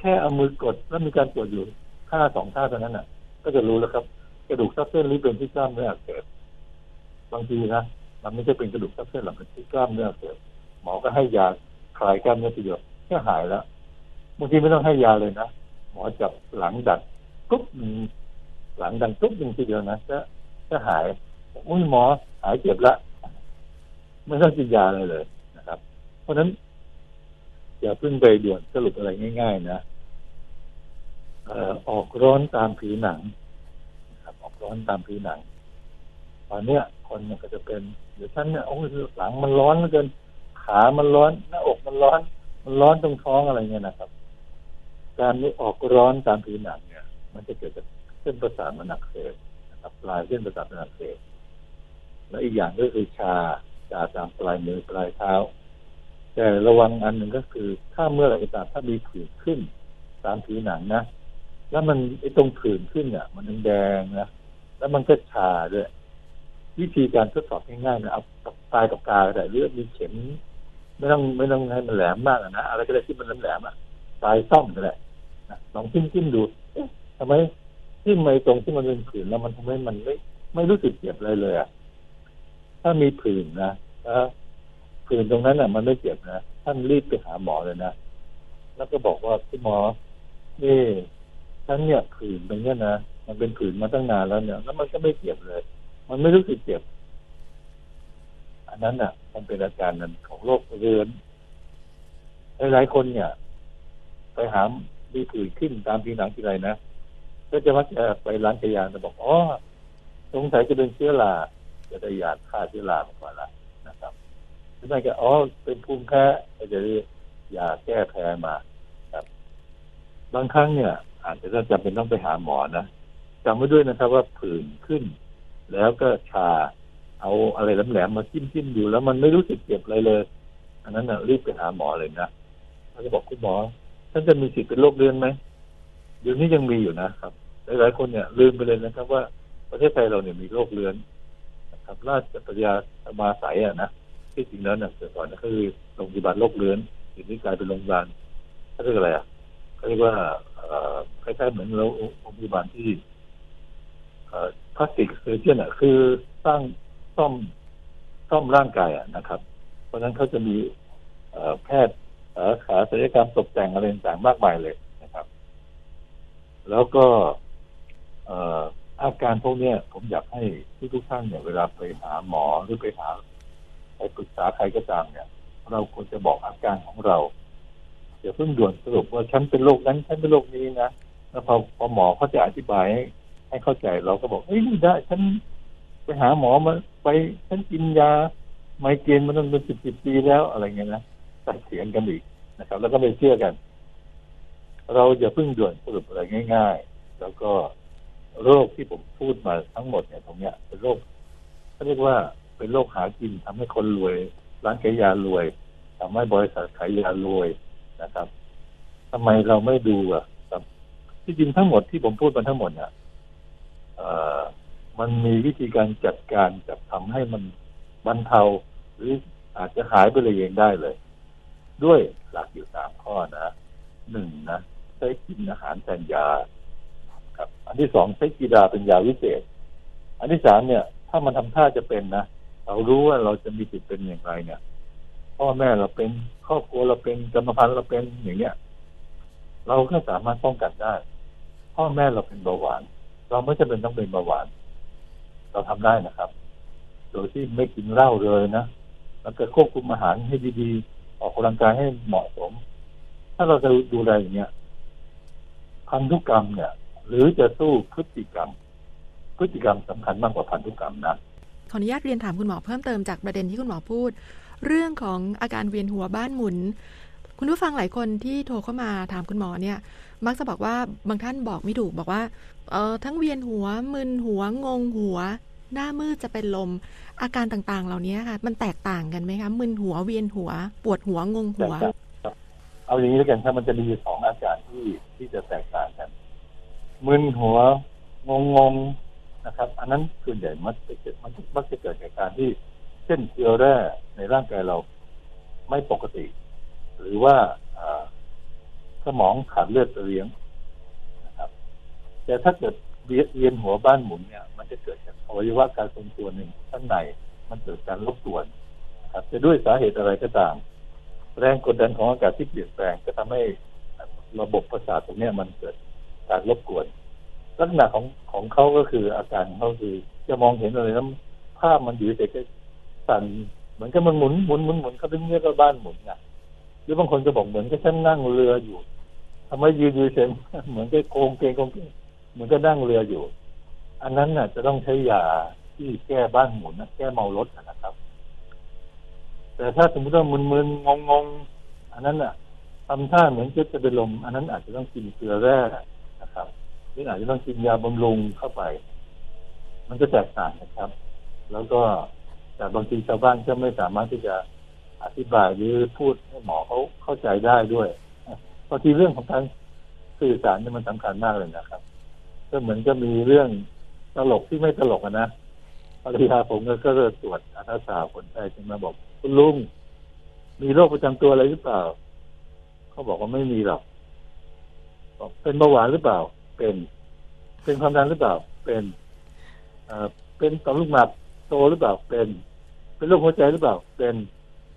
[SPEAKER 5] แค่เอามือกดแล้วมีการตรวจอยู่ท่าสองท่าเท่านั้นน่ะ ก็จะรู้แล้วครับ กระดูกทับเส้นหรือเป็นที่กล้ามเนื้ออักเสบบางทีนะมันไม่ใช่เป็นกระดูกทับเส้นหรอกเป็นที่กล้ามเนื้ออักเสบหมอก็ให้ยาคลายกล้ามเนื้อทีเดียวแค่หายแล้วบางทีไม่ต้องให้ยาเลยนะหมอจับหลังดัดปุ๊บ หลังดังปุ๊บหนึ่งทีเดียวนะจะจะหายอุ้ยหมอหายเจ็บละไม่ต้องกินยาเลยเลยนะครับ เพราะฉะนั้น อย่าเพิ่งไปด่วนสรุปอะไรง่าย ๆ นะเอ่อออกร้อนตามผิวหนังนะครับออกร้อนตามผิวหนังตอนเนี้ย คนเนี่ยก็จะเป็นเดี๋ยวฉันเนี่ยโอ้ยหลังมันร้อนเหลือเกินขามันร้อนหน้าอกมันร้อน มันร้อนตรงท้องอะไรเงี้ยนะครับ การนี้ออกร้อนตามผิวหนังเนี่ย มันจะเกิดจาก เส้นประสาทมันอักเสบนะครับปลายเส้นประสาทมันอักเสบและอีกอย่างก็คือชาชาตามปลายมือปลายเท้า แต่ระวังอันหนึ่งก็คือถ้าเมื่อไหร่ก็ตามถ้ามีผื่นขึ้น ตามผิวหนังนะแล้วมันไอ้ตรงผื่นขึ้นเนี่ยมันแดงนะแล้วมันก็ชาด้วยวิธีการทดสอบง่ายๆนะเอาปลายกับกาก็ได้หรือดมีเข็มไม่ต้องไม่ต้องให้มันแหลมมากนะอะไรก็ได้ที่มันแหลมๆอะปลายซ่อมก็ได้นะลองจิ้มจิ้มดูเอ๊ะทำไม จิ้มไปตรงที่มันเป็นผื่นแล้วมันทำให้มันไม่ไม่รู้สึกเจ็บอะไรเลยอะถ้ามีผื่นนะแล้วผื่นตรงนั้นอะ มันไม่เจ็บนะท่านรีบไปหาหมอเลยนะแล้วก็บอกว่าคุณหมอนี่ฉันเนี่ยผื่นตรงเนี้ยนะมันเป็นผื่นมาตั้งนานแล้วเนี่ย แล้วมันก็ไม่เจ็บเลย มันไม่รู้สึกเจ็บ อันนั้นอะ มันเป็นอาการนั้นของโรคเรื้อนหลายๆคนเนี่ย ไปหามีผื่นขึ้นตามผิวหนังทีไรนะ ก็จะมักจะไปร้านขยยาจะบอกอ๋อสงสัยจะเป็นเชื้อราจะได้ยาฆ่าเชื้อรามาก่อนละนะครับหรือไม่ก็อ๋อเป็นภูมิแพ้ก็จะได้ยาแก้แพ้มาครับ บางครั้งเนี่ย อาจจะจำเป็นต้องไปหาหมอนะจำไว้ด้วยนะครับ ว่าผื่นขึ้น แล้วก็ชาเอาอะไรแหลมๆมาจิ้มจิ้มอยู่แล้วมันไม่รู้สึกเจ็บอะไรเลย อันนั้นนะรีบไปหาหมอเลยนะเขาจะบอกคุณหมอท่านจะมีสิทธิ์เป็นโรคเรื้อนไหม เดี๋ยวนี้ยังมีอยู่นะครับ หลายๆคนเนี่ยลืมไปเลยนะครับ ว่าประเทศไทยเราเนี่ยมีโรคเรื้อนนะครับ ราชประชาสมาสัยอะนะที่จริงแล้วเนี่ยแต่ก่อนก็คือโรงพยาบาลโรคเรื้อนทีนี้กลายเป็นโรงพยาบาลเขาเรียกอะไรอะเขาเรียกว่าคล้ายๆเหมือนเราโรงพยาบาลที่ plastic surgeon อะคือสร้างซ่อมซ่อมร่างกายอะนะครับ เพราะฉะนั้นเขาจะมีแพทย์สาขาศัลยกรรมตกแต่งอะไรต่างๆมากมายเลย แล้วก็อาการพวกนี้ผมอยากให้ทุกทุกท่านเนี่ย เวลาไปหาหมอหรือไปหาไปปรึกษาใครก็ตามเนี่ย เราควรจะบอกอาการของเราอย่าเพิ่งด่วนสรุปว่าฉันเป็นโรคนั้นฉันเป็นโรคนี้นะแล้วพอพอหมอเขาจะอธิบายให้ให้เข้าใจเราก็บอกเฮ้ยนี่ได้ฉันไปหาหมอมาไปฉันกินยาไมเกรนมาตั้งเป็นสิบสิบปีแล้วอะไรเงี้ยนะตัดเสียงกันอีกนะครับ แล้วก็ไม่เชื่อกัน เราอย่าเพิ่งด่วนสรุปอะไรง่าย ๆ แล้วก็โรคที่ผมพูดมาทั้งหมดเนี่ยตรงเนี้ยเป็นโรคเขาเรียกว่าเป็นโรคหากินทำให้คนรวย ร้านขายยารวยทำให้บริษัทขายยารวยนะครับทำไมเราไม่ดูอะครับที่จริงทั้งหมดที่ผมพูดมาทั้งหมดเนี่ยมันมีวิธีการจัดการจับทำให้มันบรรเทาหรืออาจจะหายไปเลยเองได้เลย ด้วยหลักอยู่สามข้อนะหนึ่งนะ ช้กินอาหารแทนยาครับ อันที่สองใช้กีฬาเป็นยาวิเศษ อันที่สามเนี่ย ถ้ามันทำท่าจะเป็นนะเรารู้ว่าเราจะมีสิทธิ์เป็นอย่างไรเนี่ย พ่อแม่เราเป็นครอบครัวเราเป็นกรรมพันธุ์เราเป็นอย่างเงี้ยเราก็สามารถป้องกันได้ พ่อแม่เราเป็นเบาหวาน เราไม่จำเป็นต้องเป็นเบาหวาน เราทำได้นะครับ โดยที่ไม่กินเหล้าเลยนะแล้วก็ควบคุมอาหารให้ดีๆ ออกกำลังกายให้เหมาะสม ถ้าเราจะดูแลอย่างเงี้ย พันธุกรรมเนี่ย หรือจะสู้พฤติกรรม พฤติกรรมสำคัญมากกว่าพันธุกรรมนะ
[SPEAKER 3] ขออนุญาตเรียนถามคุณหมอเพิ่มเติมจากประเด็นที่คุณหมอพูด เรื่องของอาการเวียนหัวบ้านหมุน คุณผู้ฟังหลายคนที่โทรเข้ามาถามคุณหมอเนี่ย มักจะบอกว่าบางท่านบอกไม่ถูกบอกว่าเออทั้งเวียนหัวมึนหัวงงหัว หน้ามืดจะเป็นลม อาการต่างๆ เหล่านี้ค่ะ มันแตกต่างกันไหมคะมึนหัวเวียนหัว ปวดหัวงงหัว
[SPEAKER 5] แตกต่างครับเอาอย่างนี้แล้วกันถ้ามันจะมีอยู่สองอาการที่ ที่จะแตกต่างกันมึนหัวงงงๆนะครับ อันนั้นส่วนใหญ่มักจะเกิดมันมักจะเกิดจากการที่เส้นเกลือแร่ในร่างกายเราไม่ปกติ หรือว่าสมองขาดเลือดไปเลี้ยงนะครับ แต่ถ้าเกิดเวียนหัวบ้านหมุนเนี่ย มันจะเกิดจากอวัยวะการทรงตัวหนึ่งข้างในมันเกิดการรบกวนะครับจะด้วยสาเหตุอะไรก็ตาม แรงกดดันของอากาศที่เปลี่ยนแปลงก็ทำให้ ระบบประสาทตรงเนี้ยมันเกิดการรบกวน ลักษณะของของเขาก็คืออาการของเขาคือจะมองเห็นอะไรแล้วภาพมันอยู่แต่ก็สั่นเหมือนกับมันหมุนหมุนหมุนหมุนเขาถึงเรียกว่าบ้านหมุนไงหรือบางคนก็บอกเหมือนกับฉันนั่งเรืออยู่ทำไมยืนยืนเฉยเหมือนกับโกงเกงโกงเกงเหมือนก็นั่งเรืออยู่ อันนั้นน่ะ จะต้องใช้ยาที่แก้บ้านหมุนนะแก้เมารถนะครับ แต่ถ้าสมมติว่ามึนๆงงๆอันนั้นน่ะ ทำท่าเหมือนจะจะเป็นลม อันนั้นอาจจะต้องกินเกลือแร่นะครับหรืออาจจะต้องกินยาบำรุงเข้าไป มันจะแตกต่างนะครับ แล้วก็แต่บางทีชาวบ้านก็ไม่สามารถที่จะอธิบายหรือพูดให้หมอเขาเข้าใจได้ด้วยบางทีเรื่องของการสื่อสารนี่มันสำคัญมากเลยนะครับ ก็เหมือนก็มีเรื่องตลกที่ไม่ตลกนะภรรยาผมก็เริ่มตรวจอัลตราซาวคนไข้จึงมาบอก คุณลุงมีโรคประจำตัวอะไรหรือเปล่า เขาบอกว่าไม่มีหรอกบอกเป็นเบาหวานหรือเปล่า เป็น เป็นความดันหรือเปล่า เป็นเอ่อเป็นต่อมลูกหมากโตหรือเปล่า เป็น เป็นโรคหัวใจหรือเปล่า เป็น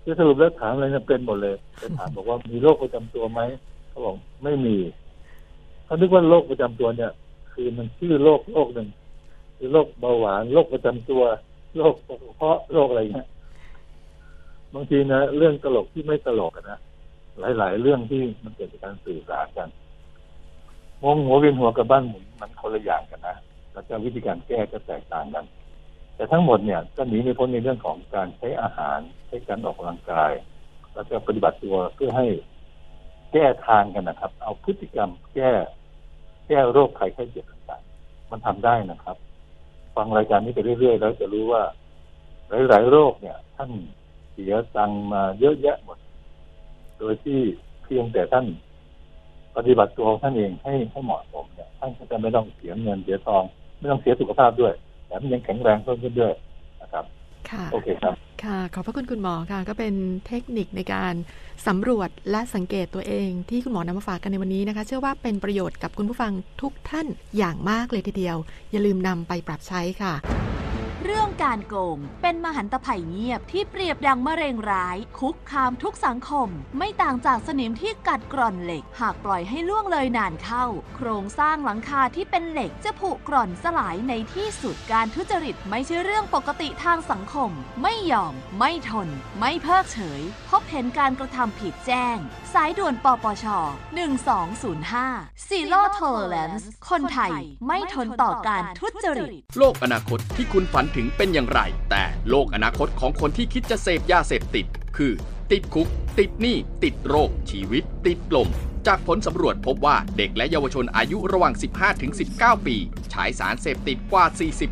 [SPEAKER 5] ที่สรุปแล้วถามอะไรเนี่ยเป็นหมดเลยเป็นถามบอกว่ามีโรคประจำตัวไหมเขาบอกไม่มีเขาคิดว่าโรคประจำตัวเนี่ย คือมันชื่อโรคโรคหนึ่งคือโรคเบาหวานโรคประจำตัวโรคกระเพาะโรคอะไรเงี้ยบางทีนะเรื่องตลกที่ไม่ตลกนะ หลาย ๆ เรื่องที่มันเกิดจากการสื่อสารกันงงหัวเวียนหัวกับบ้านหมุนมันคนละอย่างกันนะแล้วก็วิธีการแก้ก็แตกต่างกัน แต่ทั้งหมดเนี่ยก็หนีไม่พ้นในเรื่องของการใช้อาหารใช้การออกกำลังกาย แล้วก็ปฏิบัติตัวเพื่อให้แก้ทางกันนะครับ เอาพฤติกรรมแก้แก้โรคภัยไข้เจ็บต่างๆ มันทำได้นะครับ ฟังรายการนี้ไปเรื่อยๆแล้วจะรู้ว่า หลายๆโรคเนี่ย ท่านเสียตังมาเยอะแยะหมด โดยที่เพียงแต่ท่านปฏิบัติตัวของท่านเองให้ให้เหมาะสมเนี่ยท่านก็จะไม่ต้องเสียเงินเสียทอง ไม่ต้องเสียสุขภาพด้วยแถมยังแข็งแรงเพิ่มขึ้นด้วยนะครับ
[SPEAKER 3] ค่ะ
[SPEAKER 5] โอเคครับ
[SPEAKER 3] ค่ะขอบพระคุณคุณหมอค่ะ ก็เป็นเทคนิคในการสำรวจและสังเกตตัวเองที่คุณหมอนำมาฝากกันในวันนี้นะคะ เชื่อว่าเป็นประโยชน์กับคุณผู้ฟังทุกท่านอย่างมากเลยทีเดียว อย่าลืมนำไปปรับใช้ค่ะ
[SPEAKER 6] เรื่องการโกง เป็นมหันตภัยเงียบที่เปรียบดังมะเร็งร้าย คุกคามทุกสังคม ไม่ต่างจากสนิมที่กัดกร่อนเหล็ก หากปล่อยให้ล่วงเลยนานเข้า โครงสร้างหลังคาที่เป็นเหล็กจะผุกร่อนสลายในที่สุดการทุจริตไม่ใช่เรื่องปกติทางสังคม ไม่ยอม ไม่ทน ไม่เพิกเฉย พบเห็นการกระทำผิดแจ้ง สายด่วนปปช 1205 Zero Tolerance คนไทยไม่ทนต่อการทุจริต
[SPEAKER 7] โลกอนาคตที่คุณฝันถึงเป็นอย่างไร แต่โลกอนาคตของคนที่คิดจะเสพยาเสพติด คือ ติดคุก ติดหนี้ ติดโรค ชีวิต ติดลม จากผลสำรวจพบว่าเด็กและเยาวชนอายุระหว่าง 15-19 ปี ใช้สารเสพติดกว่า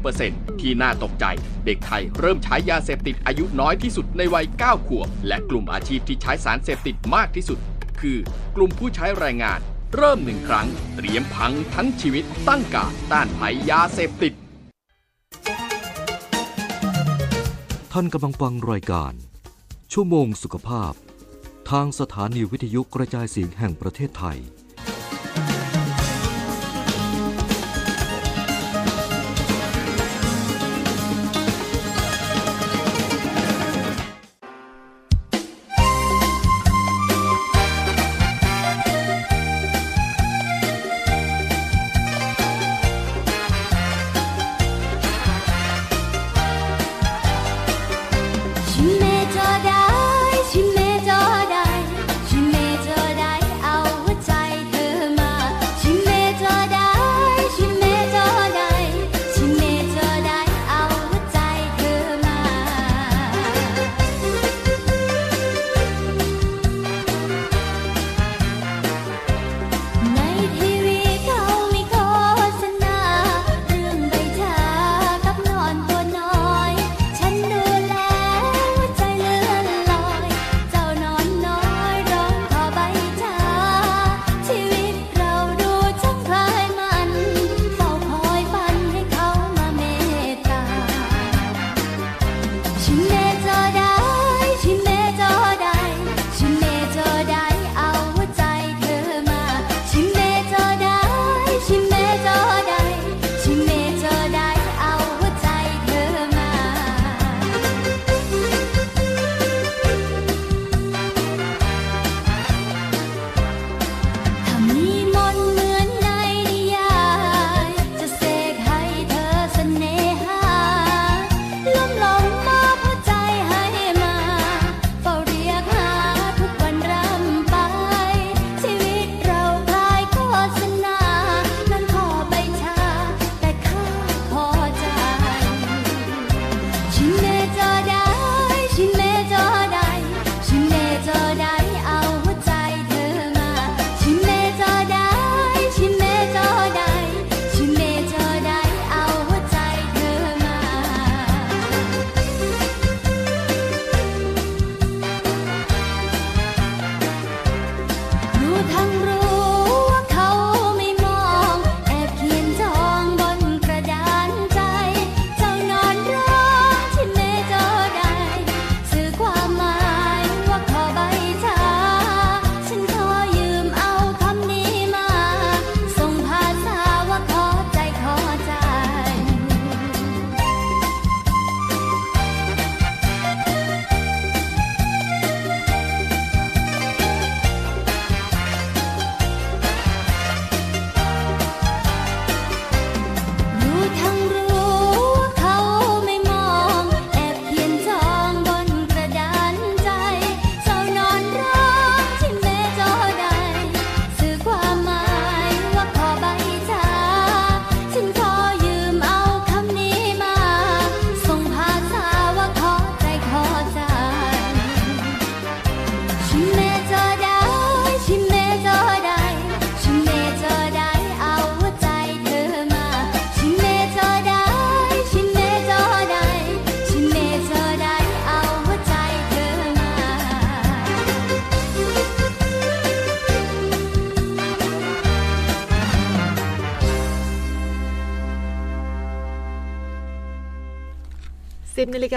[SPEAKER 7] 40%ที่น่าตกใจ เด็กไทยเริ่มใช้ยาเสพติดอายุน้อยที่สุดในวัย 9 ขวบ และกลุ่มอาชีพที่ใช้สารเสพติดมากที่สุด คือกลุ่มผู้ใช้แรงงาน เริ่มหนึ่งครั้ง เตรียมพังทั้งชีวิตตั้งกาต้านภัยยาเสพติด
[SPEAKER 1] ท่านกำลังฟังรายการ ชั่วโมงสุขภาพ ทางสถานีวิทยุกระจายเสียงแห่งประเทศไทย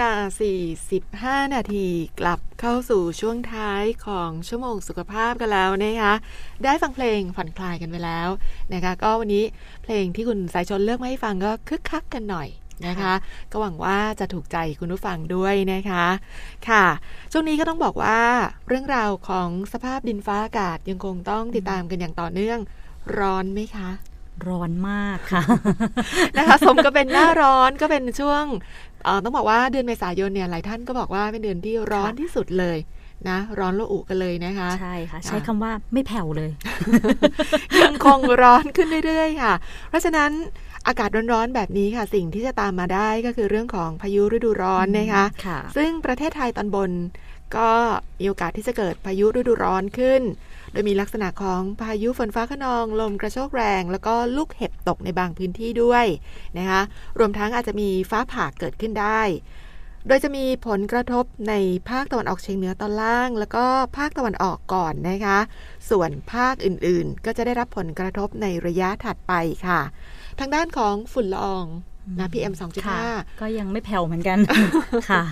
[SPEAKER 3] กา 45 นาทีกลับเข้าสู่ช่วงท้ายของชั่วโมงสุขภาพกันแล้วนะคะ ได้ฟังเพลงผ่อนคลายกันไปแล้วนะคะ ก็วันนี้เพลงที่คุณสายชนเลือกมาให้ฟังก็คึกคักกันหน่อยนะคะ ก็หวังว่าจะถูกใจคุณผู้ฟังด้วยนะคะ ค่ะ ช่วงนี้ก็ต้องบอกว่าเรื่องราวของสภาพดินฟ้าอากาศยังคงต้องติดตามกันอย่างต่อเนื่องร้อนไหมคะ
[SPEAKER 2] ร้อนมากค่ะ
[SPEAKER 3] นะคะสมก็เป็นหน้าร้อนก็เป็นช่วงเอ่อ ต้องบอกว่าเดือนเมษายนเนี่ยหลายท่านก็บอกว่าเป็นเดือนที่ร้อนที่สุดเลยนะร้อนระอุกันเลยนะคะ
[SPEAKER 2] ใช่ค่ะ ใช้คำว่าไม่แผ่วเลย
[SPEAKER 3] ยังคงร้อนขึ้นเรื่อยๆค่ะ เพราะฉะนั้นอากาศร้อนๆแบบนี้ค่ะ สิ่งที่จะตามมาได้ก็คือเรื่องของพายุฤดูร้อนนะคะ
[SPEAKER 2] ค่ะ
[SPEAKER 3] ซึ่งประเทศไทยตอนบน ก็มีโอกาสที่จะเกิดพายุฤดูร้อนขึ้น โดยมีลักษณะของพายุฝนฟ้าขนอง ลมกระโชกแรง แล้วก็ลูกเห็บตกในบางพื้นที่ด้วยนะคะ รวมทั้งอาจจะมีฟ้าผ่าเกิดขึ้นได้ โดยจะมีผลกระทบในภาคตะวันออกเฉียงเหนือตอนล่าง แล้วก็ภาคตะวันออกก่อนนะคะ ส่วนภาคอื่นๆ ก็จะได้รับผลกระทบในระยะถัดไปค่ะ ทางด้านของฝุ่นละออง นะ PM
[SPEAKER 2] ค่ะ
[SPEAKER 3] 2.5
[SPEAKER 2] ก็ยังไม่แผ่วเหมือนกันค่ะ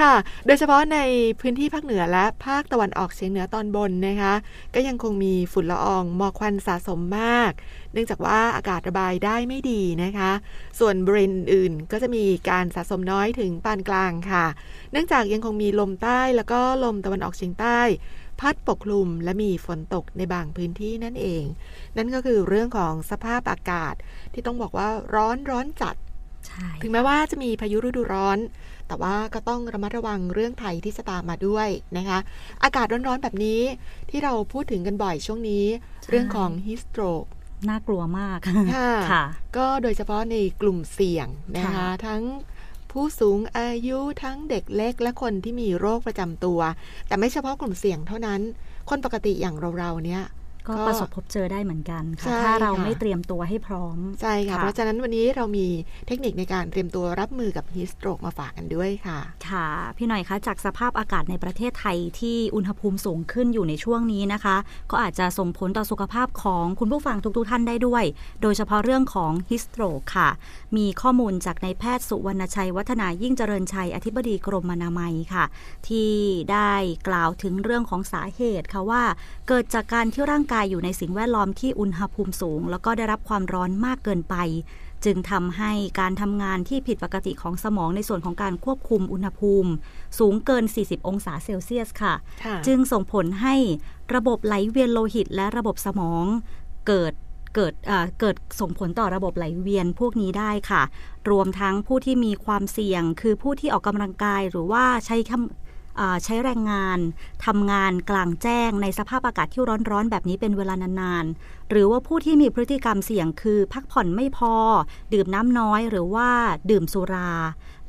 [SPEAKER 3] ค่ะ โดยเฉพาะในพื้นที่ภาคเหนือและภาคตะวันออกเฉียงเหนือตอนบนนะคะ ก็ยังคงมีฝุ่นละอองหมอกควันสะสมมาก เนื่องจากว่าอากาศระบายได้ไม่ดีนะคะ ส่วนบริเวณอื่นๆก็จะมีการสะสมน้อยถึงปานกลางค่ะ เนื่องจากยังคงมีลมใต้แล้วก็ลมตะวันออกเฉียงใต้ พัดปกคลุมและมีฝนตกในบางพื้นที่นั่นเอง นั่นก็คือเรื่องของสภาพอากาศที่ต้องบอกว่าร้อนร้อนจัด
[SPEAKER 2] ใช่
[SPEAKER 3] ถึงแม้ว่าจะมีพายุฤดูร้อน แต่ว่าก็ต้องระมัดระวังเรื่องภัยที่จะตามมาด้วยนะคะ อากาศร้อนๆแบบนี้ที่เราพูดถึงกันบ่อยช่วงนี้ เรื่องของฮิสโตรก
[SPEAKER 2] น่ากลัวมาก
[SPEAKER 3] ค่ะ
[SPEAKER 2] ค่ะ
[SPEAKER 3] ก็โดยเฉพาะในกลุ่มเสี่ยงนะคะ
[SPEAKER 2] ค่ะ
[SPEAKER 3] ทั้งผู้สูงอายุทั้งเด็กเล็กและคนที่มีโรคประจำตัว แต่ไม่เฉพาะกลุ่มเสี่ยงเท่านั้น คนปกติอย่างเราๆเนี่ย
[SPEAKER 2] ก็
[SPEAKER 3] ก็
[SPEAKER 2] ประสบพบเจอได้เหมือนกัน
[SPEAKER 3] ใช่
[SPEAKER 2] ค่ะ ถ้าเรา
[SPEAKER 3] ค่ะ
[SPEAKER 2] ไม่เตรียมตัวให้พร้อม
[SPEAKER 3] ใช่ค่ะ
[SPEAKER 2] ค่ะ
[SPEAKER 3] เพราะฉะนั้นวันนี้เรามีเทคนิคในการเตรียมตัวรับมือกับฮิสโตรกมาฝากกันด้วยค่ะ
[SPEAKER 2] ค่ะ พี่หน่อยคะ จากสภาพอากาศในประเทศไทยที่อุณหภูมิสูงขึ้นอยู่ในช่วงนี้นะคะ ก็อาจจะส่งผลต่อสุขภาพของคุณผู้ฟังทุกๆท่านได้ด้วย โดยเฉพาะเรื่องของฮิสโตรกค่ะ มีข้อมูลจากนายแพทย์สุวรรณชัย วัฒนายิ่งเจริญชัย อธิบดีกรมอนามัยค่ะ ที่ได้กล่าวถึงเรื่องของสาเหตุค่ะว่า เกิดจากการที่ร่างกายอยู่ในสิ่งแวดล้อมที่อุณหภูมิสูง แล้วก็ได้รับความร้อนมากเกินไป จึงทำให้การทำงานที่ผิดปกติของสมองในส่วนของการควบคุมอุณหภูมิ สูงเกิน 40 องศาเซลเซียสค่ะ
[SPEAKER 3] ค่ะ
[SPEAKER 2] จึงส่งผลให้ระบบไหลเวียนโลหิต และระบบสมองเกิดเกิดเอ่อเกิดส่งผลต่อระบบไหลเวียนพวกนี้ได้ค่ะ รวมทั้งผู้ที่มีความเสี่ยง คือผู้ที่ออกกำลังกายหรือว่าใช้คำอ่า ใช้แรงงานทำงานกลางแจ้งในสภาพอากาศที่ร้อนๆ แบบนี้เป็นเวลานานๆ หรือว่าผู้ที่มีพฤติกรรมเสี่ยงคือ พักผ่อนไม่พอ ดื่มน้ำน้อยหรือว่าดื่มสุรา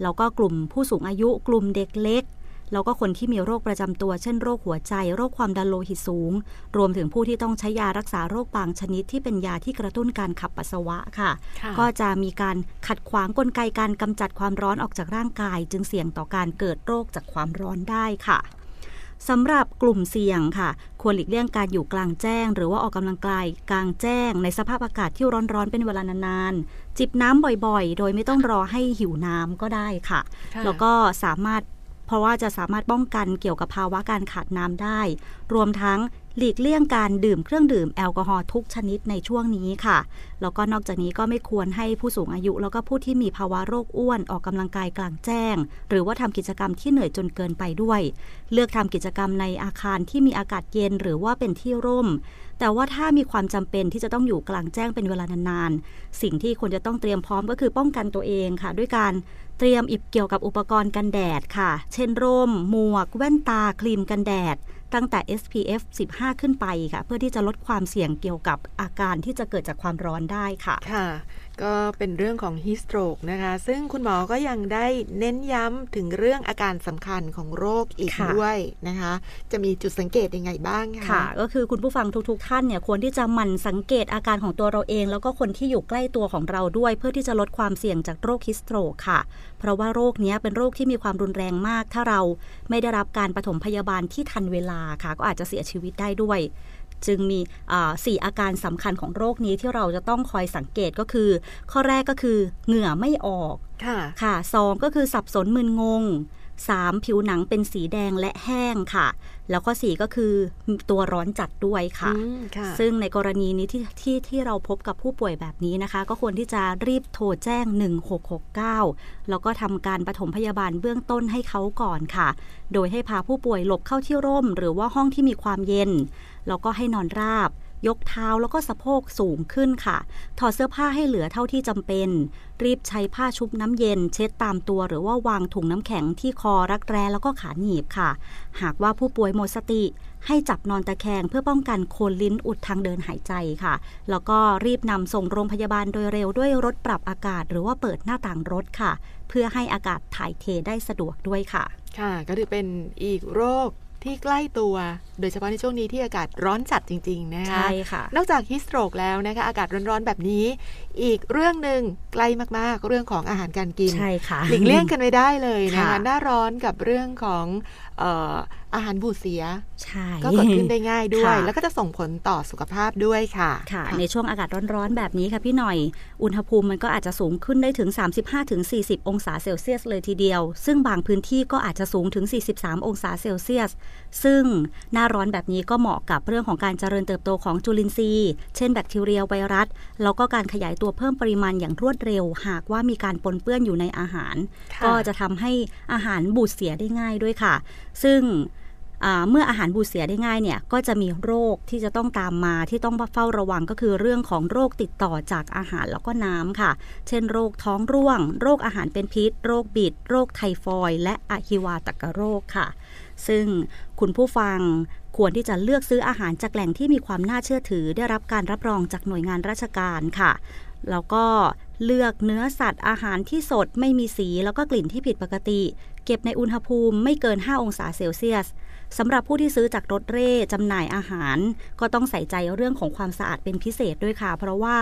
[SPEAKER 2] แล้วก็กลุ่มผู้สูงอายุกลุ่มเด็กเล็ก แล้วก็คนที่มีโรคประจำตัว เช่นโรคหัวใจ โรคความดันโลหิตสูง รวมถึงผู้ที่ต้องใช้ยารักษาโรคบางชนิดที่เป็นยาที่กระตุ้นการขับปัสสาวะค่ะ
[SPEAKER 3] ค่ะ
[SPEAKER 2] ก็จะมีการขัดขวางกลไกการกำจัดความร้อนออกจากร่างกาย จึงเสี่ยงต่อการเกิดโรคจากความร้อนได้ค่ะสำหรับกลุ่มเสี่ยงค่ะ ควรหลีกเลี่ยงการอยู่กลางแจ้ง หรือว่าออกกำลังกายกลางแจ้ง ในสภาพอากาศที่ร้อนๆเป็นเวลานานๆจิบน้ำบ่อยๆ โดยไม่ต้องรอให้หิวน้ำก็ได้ค่ะ
[SPEAKER 3] ค่ะ
[SPEAKER 2] แล้วก็สามารถ เพราะว่าจะสามารถป้องกันเกี่ยวกับภาวะการขาดน้ำได้ รวมทั้งหลีกเลี่ยงการดื่มเครื่องดื่มแอลกอฮอล์ทุกชนิดในช่วงนี้ค่ะ แล้วก็นอกจากนี้ก็ไม่ควรให้ผู้สูงอายุ แล้วก็ผู้ที่มีภาวะโรคอ้วนออกกำลังกายกลางแจ้ง หรือว่าทำกิจกรรมที่เหนื่อยจนเกินไปด้วย เลือกทำกิจกรรมในอาคารที่มีอากาศเย็นหรือว่าเป็นที่ร่ม แต่ว่าถ้ามีความจำเป็นที่จะต้องอยู่กลางแจ้งเป็นเวลานานๆ สิ่งที่ควรจะต้องเตรียมพร้อมก็คือป้องกันตัวเองค่ะ ด้วยการเตรียมอิบเกี่ยวกับอุปกรณ์กันแดดค่ะ เช่นร่ม หมวก แว่นตา ครีมกันแดด ตั้งแต่ SPF 15 ขึ้นไปค่ะ เพื่อที่จะลดความเสี่ยงเกี่ยวกับอาการที่จะเกิดจากความร้อนได้ค่ะ
[SPEAKER 3] ค่ะ ก็เป็นเรื่องของฮิสโตรกนะคะ ซึ่งคุณหมอก็ยังได้เน้นย้ำถึงเรื่องอาการสำคัญของโรคอีก
[SPEAKER 2] ค่ะ
[SPEAKER 3] ด้วยนะคะ จะมีจุดสังเกตยังไงบ้างคะ
[SPEAKER 2] ค่ะ ก็คือคุณผู้ฟังทุกๆ ท่านเนี่ยควรที่จะหมั่นสังเกตอาการของตัวเราเอง แล้วก็คนที่อยู่ใกล้ตัวของเราด้วย เพื่อที่จะลดความเสี่ยงจากโรคฮิสโตรกค่ะ เพราะว่าโรคเนี้ยเป็นโรคที่มีความรุนแรงมาก ถ้าเราไม่ได้รับการปฐมพยาบาลที่ทันเวลาค่ะ ก็อาจจะเสียชีวิตได้ด้วย จึงมีสี่อาการสำคัญของโรคนี้ที่เราจะต้องคอยสังเกตก็คือ ข้อแรกก็คือเหงื่อไม่ออก
[SPEAKER 3] ค่ะ
[SPEAKER 2] ค่ะสองก็คือสับสนมึนงง 3. ผิวหนังเป็นสีแดงและแห้งค่ะ แล้วก็4ก็คือตัวร้อนจัดด้วยค่ะ
[SPEAKER 3] อืมค่ะ
[SPEAKER 2] ซึ่งในกรณีนี้ที่ที่ที่เราพบกับผู้ป่วยแบบนี้นะคะ ก็ควรที่จะรีบโทรแจ้ง 1669 แล้วก็ทำการปฐมพยาบาลเบื้องต้นให้เขาก่อนค่ะ โดยให้พาผู้ป่วยหลบเข้าที่ร่ม หรือว่าห้องที่มีความเย็น แล้วก็ให้นอนราบ ยกเท้าแล้วก็สะโพกสูงขึ้นค่ะ ถอดเสื้อผ้าให้เหลือเท่าที่จำเป็น รีบใช้ผ้าชุบน้ำเย็น เช็ดตามตัวหรือว่าวางถุงน้ำแข็งที่คอรักแร้แล้วก็ขาหนีบค่ะ หากว่าผู้ป่วยหมดสติให้จับนอนตะแคงเพื่อป้องกันโคนลิ้นอุดทางเดินหายใจค่ะ แล้วก็รีบนำส่งโรงพยาบาลโดยเร็วด้วยรถปรับอากาศ หรือว่าเปิดหน้าต่างรถค่ะ เพื่อให้อากาศถ่ายเทได้สะดวกด้วยค่ะ
[SPEAKER 3] ค่ะ ก็ถือเป็นอีกโรค ที่ใกล้ตัว โดยเฉพาะในช่วงนี้ที่อากาศร้อนจัดจริง ๆ นะคะ
[SPEAKER 2] ใช่ค่ะ
[SPEAKER 3] นอกจากฮิสโตรกแล้วนะคะอากาศร้อนๆแบบนี้ อีกเรื่องหนึ่งใกล้มากๆ เรื่องของอาหารการกิน
[SPEAKER 2] ใช่ค่ะ
[SPEAKER 3] หลีกเลี่ยงกันไม่ได้เลยนะคะ
[SPEAKER 2] ค่ะ
[SPEAKER 3] หน้าร้อนกับเรื่องของเอ่ออาหารบูดเสีย
[SPEAKER 2] ใช่
[SPEAKER 3] ก็เกิดขึ้นได้ง่ายด้วย
[SPEAKER 2] ค่ะ
[SPEAKER 3] แล้วก็จะส่งผลต่อสุขภาพด้วยค่ะ
[SPEAKER 2] ค่ะ ในช่วงอากาศร้อนๆ แบบนี้ค่ะพี่หน่อย อุณหภูมิมันก็อาจจะสูงขึ้นได้ถึง 35-40 องศาเซลเซียสเลยทีเดียว ซึ่งบางพื้นที่ก็อาจจะสูงถึง 43 องศาเซลเซียส ซึ่งหน้าร้อนแบบนี้ก็เหมาะกับเรื่องของการเจริญเติบโตของจุลินทรีย์ เช่นแบคทีเรียไวรัส แล้วก็การขยายตัวเพิ่มปริมาณอย่างรวดเร็ว หากว่ามีการปนเปื้อนอยู่ในอาหาร
[SPEAKER 3] ค่ะ
[SPEAKER 2] ก็จะทำให้อาหารบูดเสียได้ง่ายด้วยค่ะ ซึ่งเมื่ออาหารบูดเสียได้ง่ายเนี่ยก็จะมีโรคที่จะต้องตามมาที่ต้องเฝ้าระวังก็คือเรื่องของโรคติดต่อจากอาหารแล้วก็น้ำค่ะ เช่น โรคท้องร่วง โรคอาหารเป็นพิษ โรคบิด โรคไทฟอยด์และอะฮิวาตกโรคค่ะ ซึ่งคุณผู้ฟังควรที่จะเลือกซื้ออาหารจากแหล่งที่มีความน่าเชื่อถือ ได้รับการรับรองจากหน่วยงานราชการค่ะ แล้วก็เลือกเนื้อสัตว์อาหารที่สดไม่มีสีแล้วก็กลิ่นที่ผิดปกติ เก็บในอุณหภูมิไม่เกิน 5 องศาเซลเซียสสำหรับผู้ที่ซื้อจากรถเร่จำหน่ายอาหาร ก็ต้องใส่ใจเรื่องของความสะอาดเป็นพิเศษด้วยค่ะ เพราะว่า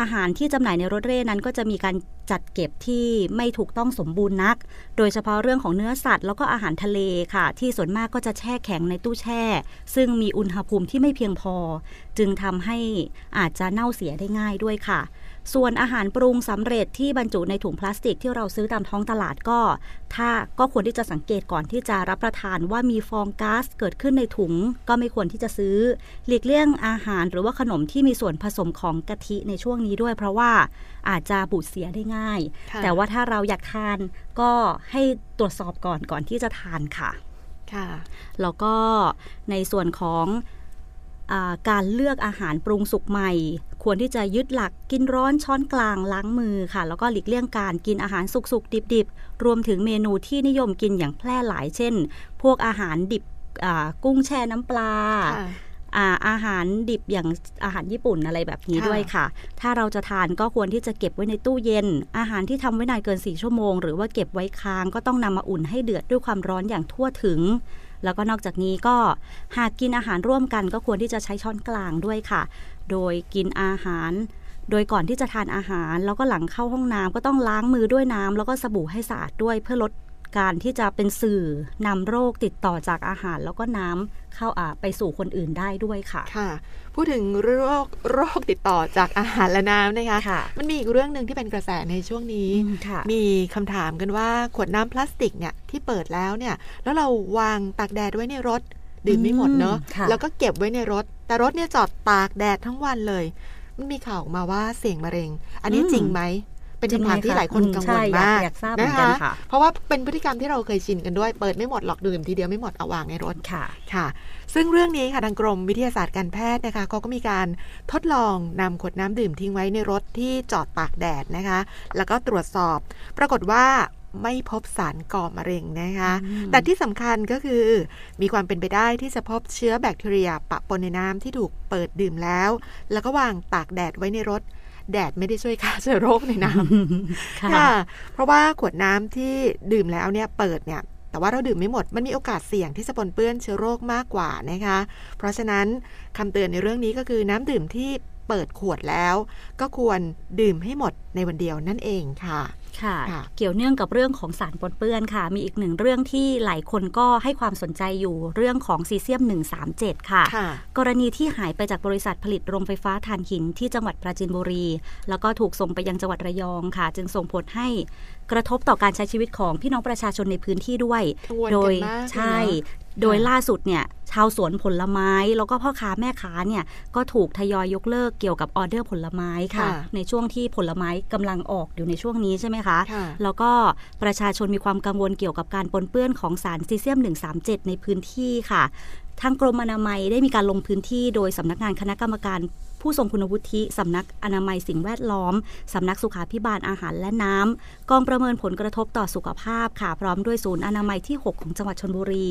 [SPEAKER 2] อาหารที่จำหน่ายในรถเร่นั้นก็จะมีการจัดเก็บที่ไม่ถูกต้องสมบูรณ์นัก โดยเฉพาะเรื่องของเนื้อสัตว์ แล้วก็อาหารทะเลค่ะ ที่ส่วนมากก็จะแช่แข็งในตู้แช่ ซึ่งมีอุณหภูมิที่ไม่เพียงพอ จึงทำให้อาจจะเน่าเสียได้ง่ายด้วยค่ะ ส่วนอาหารปรุงสำเร็จที่บรรจุในถุงพลาสติกที่เราซื้อตามท้องตลาดก็ ถ้าก็ควรที่จะสังเกตก่อนที่จะรับประทานว่ามีฟองก๊าซเกิดขึ้นในถุง ก็ไม่ควรที่จะซื้อ หลีกเลี่ยงอาหารหรือว่าขนมที่มีส่วนผสมของกะทิในช่วงนี้ด้วย เพราะว่าอาจจะบูดเสียได้ง่าย
[SPEAKER 3] ค่ะ
[SPEAKER 2] แต่ว่าถ้าเราอยากทานก็ให้ตรวจสอบก่อนก่อนที่จะทานค่ะ
[SPEAKER 3] ค่ะ
[SPEAKER 2] แล้วก็ในส่วนของอา การเลือกอาหารปรุงสุกใหม่ ควรที่จะยึดหลักกินร้อนช้อนกลางล้างมือค่ะ แล้วก็หลีกเลี่ยงการกินอาหารสุกๆ ดิบๆ รวมถึงเมนูที่นิยมกินอย่างแพร่หลาย เช่น พวกอาหารดิบอ่ากุ้งแช่น้ำปลา
[SPEAKER 3] ค่ะ
[SPEAKER 2] อาอาหารดิบอย่างอาหารญี่ปุ่นอะไรแบบนี้
[SPEAKER 3] ค่ะ
[SPEAKER 2] ด้วยค่ะ ถ้าเราจะทานก็ควรที่จะเก็บไว้ในตู้เย็น อาหารที่ทำไว้นานเกิน 4 ชั่วโมง หรือว่าเก็บไว้ค้างก็ต้องนำมาอุ่นให้เดือดด้วยความร้อนอย่างทั่วถึง แล้วก็นอกจากนี้ก็หากกินอาหารร่วมกันก็ควรที่จะใช้ช้อนกลางด้วยค่ะ โดยกินอาหาร โดยก่อนที่จะทานอาหาร แล้วก็หลังเข้าห้องน้ำก็ต้องล้างมือด้วยน้ำแล้วก็สบู่ให้สะอาดด้วยเพื่อลด การที่จะเป็นสื่อนำโรคติดต่อจากอาหารแล้วก็น้ำเข้าอ่าไปสู่คนอื่นได้ด้วยค่ะ
[SPEAKER 3] ค่ะ พูดถึงโรคโรคติดต่อจากอาหารและน้ำนะคะ
[SPEAKER 2] ค่ะ
[SPEAKER 3] มันมีอีกเรื่องหนึ่งที่เป็นกระแสในช่วงนี้
[SPEAKER 2] อืมค่ะ
[SPEAKER 3] มีคำถามกันว่าขวดน้ำพลาสติกเนี่ยที่เปิดแล้วเนี่ย แล้วเราวางตากแดดไว้ในรถดื่มไม่หมดเนอะ
[SPEAKER 2] อืมค่ะ
[SPEAKER 3] แล้วก็เก็บไว้ในรถ แต่รถเนี่ยจอดตากแดดทั้งวันเลย มันมีข่าวออกมาว่าเสี่ยงมะเร็ง อันนี้
[SPEAKER 2] อืม
[SPEAKER 3] จริงไหม เป็น
[SPEAKER 2] จริง
[SPEAKER 3] คำถาม
[SPEAKER 2] ไหม
[SPEAKER 3] ที่
[SPEAKER 2] คะ
[SPEAKER 3] หลายคน
[SPEAKER 2] อืม
[SPEAKER 3] กังว
[SPEAKER 2] ใช่
[SPEAKER 3] ล
[SPEAKER 2] อยาก
[SPEAKER 3] มาก
[SPEAKER 2] อยากทราบเหมือนกันค่ะ
[SPEAKER 3] เพราะว่าเป็นพฤติกรรมที่เราเคยชินกันด้วย เปิดไม่หมดหรอกดื่มทีเดียวไม่หมดเอาวางในรถ
[SPEAKER 2] ค่ะ
[SPEAKER 3] ค่ะ ซึ่งเรื่องนี้ค่ะทางกรมวิทยาศาสตร์การแพทย์นะคะเขาก็มีการทดลองนำขวดน้ำดื่มทิ้งไว้ในรถที่จอดตากแดดนะคะ แล้วก็ตรวจสอบ ปรากฏว่าไม่พบสารก่อมะเร็งนะคะ
[SPEAKER 2] อืม
[SPEAKER 3] แต่ที่สำคัญก็คือ มีความเป็นไปได้ที่จะพบเชื้อแบคทีเรียปะปนในน้ำที่ถูกเปิดดื่มแล้ว แล้วก็วางตากแดดไว้ในรถ แดดไม่ได้ช่วยฆ่าเชื้อโรคในน้ำ
[SPEAKER 2] ค่ะ
[SPEAKER 3] ค่ะเพราะว่าขวดน้ำที่ดื่มแล้วเนี่ยเปิดเนี่ย แต่ว่าเราดื่มไม่หมด มันมีโอกาสเสี่ยงที่จะปนเปื้อนเชื้อโรคมากกว่านะคะ เพราะฉะนั้นคำเตือนในเรื่องนี้ก็คือน้ำดื่มที่เปิดขวดแล้ว ก็ควรดื่มให้หมดในวันเดียวนั่นเองค่ะ
[SPEAKER 2] ค่ะ
[SPEAKER 3] ค่ะ
[SPEAKER 2] เกี่ยวเนื่องกับเรื่องของสารปนเปื้อนค่ะ มีอีกหนึ่งเรื่องที่หลายคนก็ให้ความสนใจอยู่เรื่องของซีเซียม 137 ค่ะ
[SPEAKER 3] ค่ะ
[SPEAKER 2] กรณีที่หายไปจากบริษัทผลิตโรงไฟฟ้าถ่านหินที่จังหวัดปราจีนบุรี แล้วก็ถูกส่งไปยังจังหวัดระยองค่ะ จึงส่งผลให้กระทบต่อการใช้ชีวิตของพี่น้องประชาชนในพื้นที่ด้วย
[SPEAKER 3] กังวล
[SPEAKER 2] โด
[SPEAKER 3] กั
[SPEAKER 2] ย
[SPEAKER 3] นมากเลย
[SPEAKER 2] ใช่
[SPEAKER 3] เนอะ
[SPEAKER 2] โดย
[SPEAKER 3] ค่ะ
[SPEAKER 2] ล่าสุดเนี่ยชาวสวนผลไม้ แล้วก็พ่อค้าแม่ค้าเนี่ยก็ถูกทยอยยกเลิกเกี่ยวกับออเดอร์ผลไม้ค่ะ
[SPEAKER 3] ค่ะ
[SPEAKER 2] ในช่วงที่ผลไม้กำลังออกอยู่ในช่วงนี้ใช่ไหมคะ
[SPEAKER 3] ค่ะ
[SPEAKER 2] แล้วก็ประชาชนมีความกังวลเกี่ยวกับการปนเปื้อนของสารซีเซียม 137 ในพื้นที่ค่ะ ทางกรมอนามัยได้มีการลงพื้นที่โดยสำนักงานคณะกรรมการผู้ทรงคุณวุฒิสำนักอนามัยสิ่งแวดล้อม สำนักสุขาพิบาลอาหารและน้ำกองประเมินผลกระทบต่อสุขภาพค่ะ พร้อมด้วยศูนย์อนามัยที่ 6 ของจังหวัดชนบุรี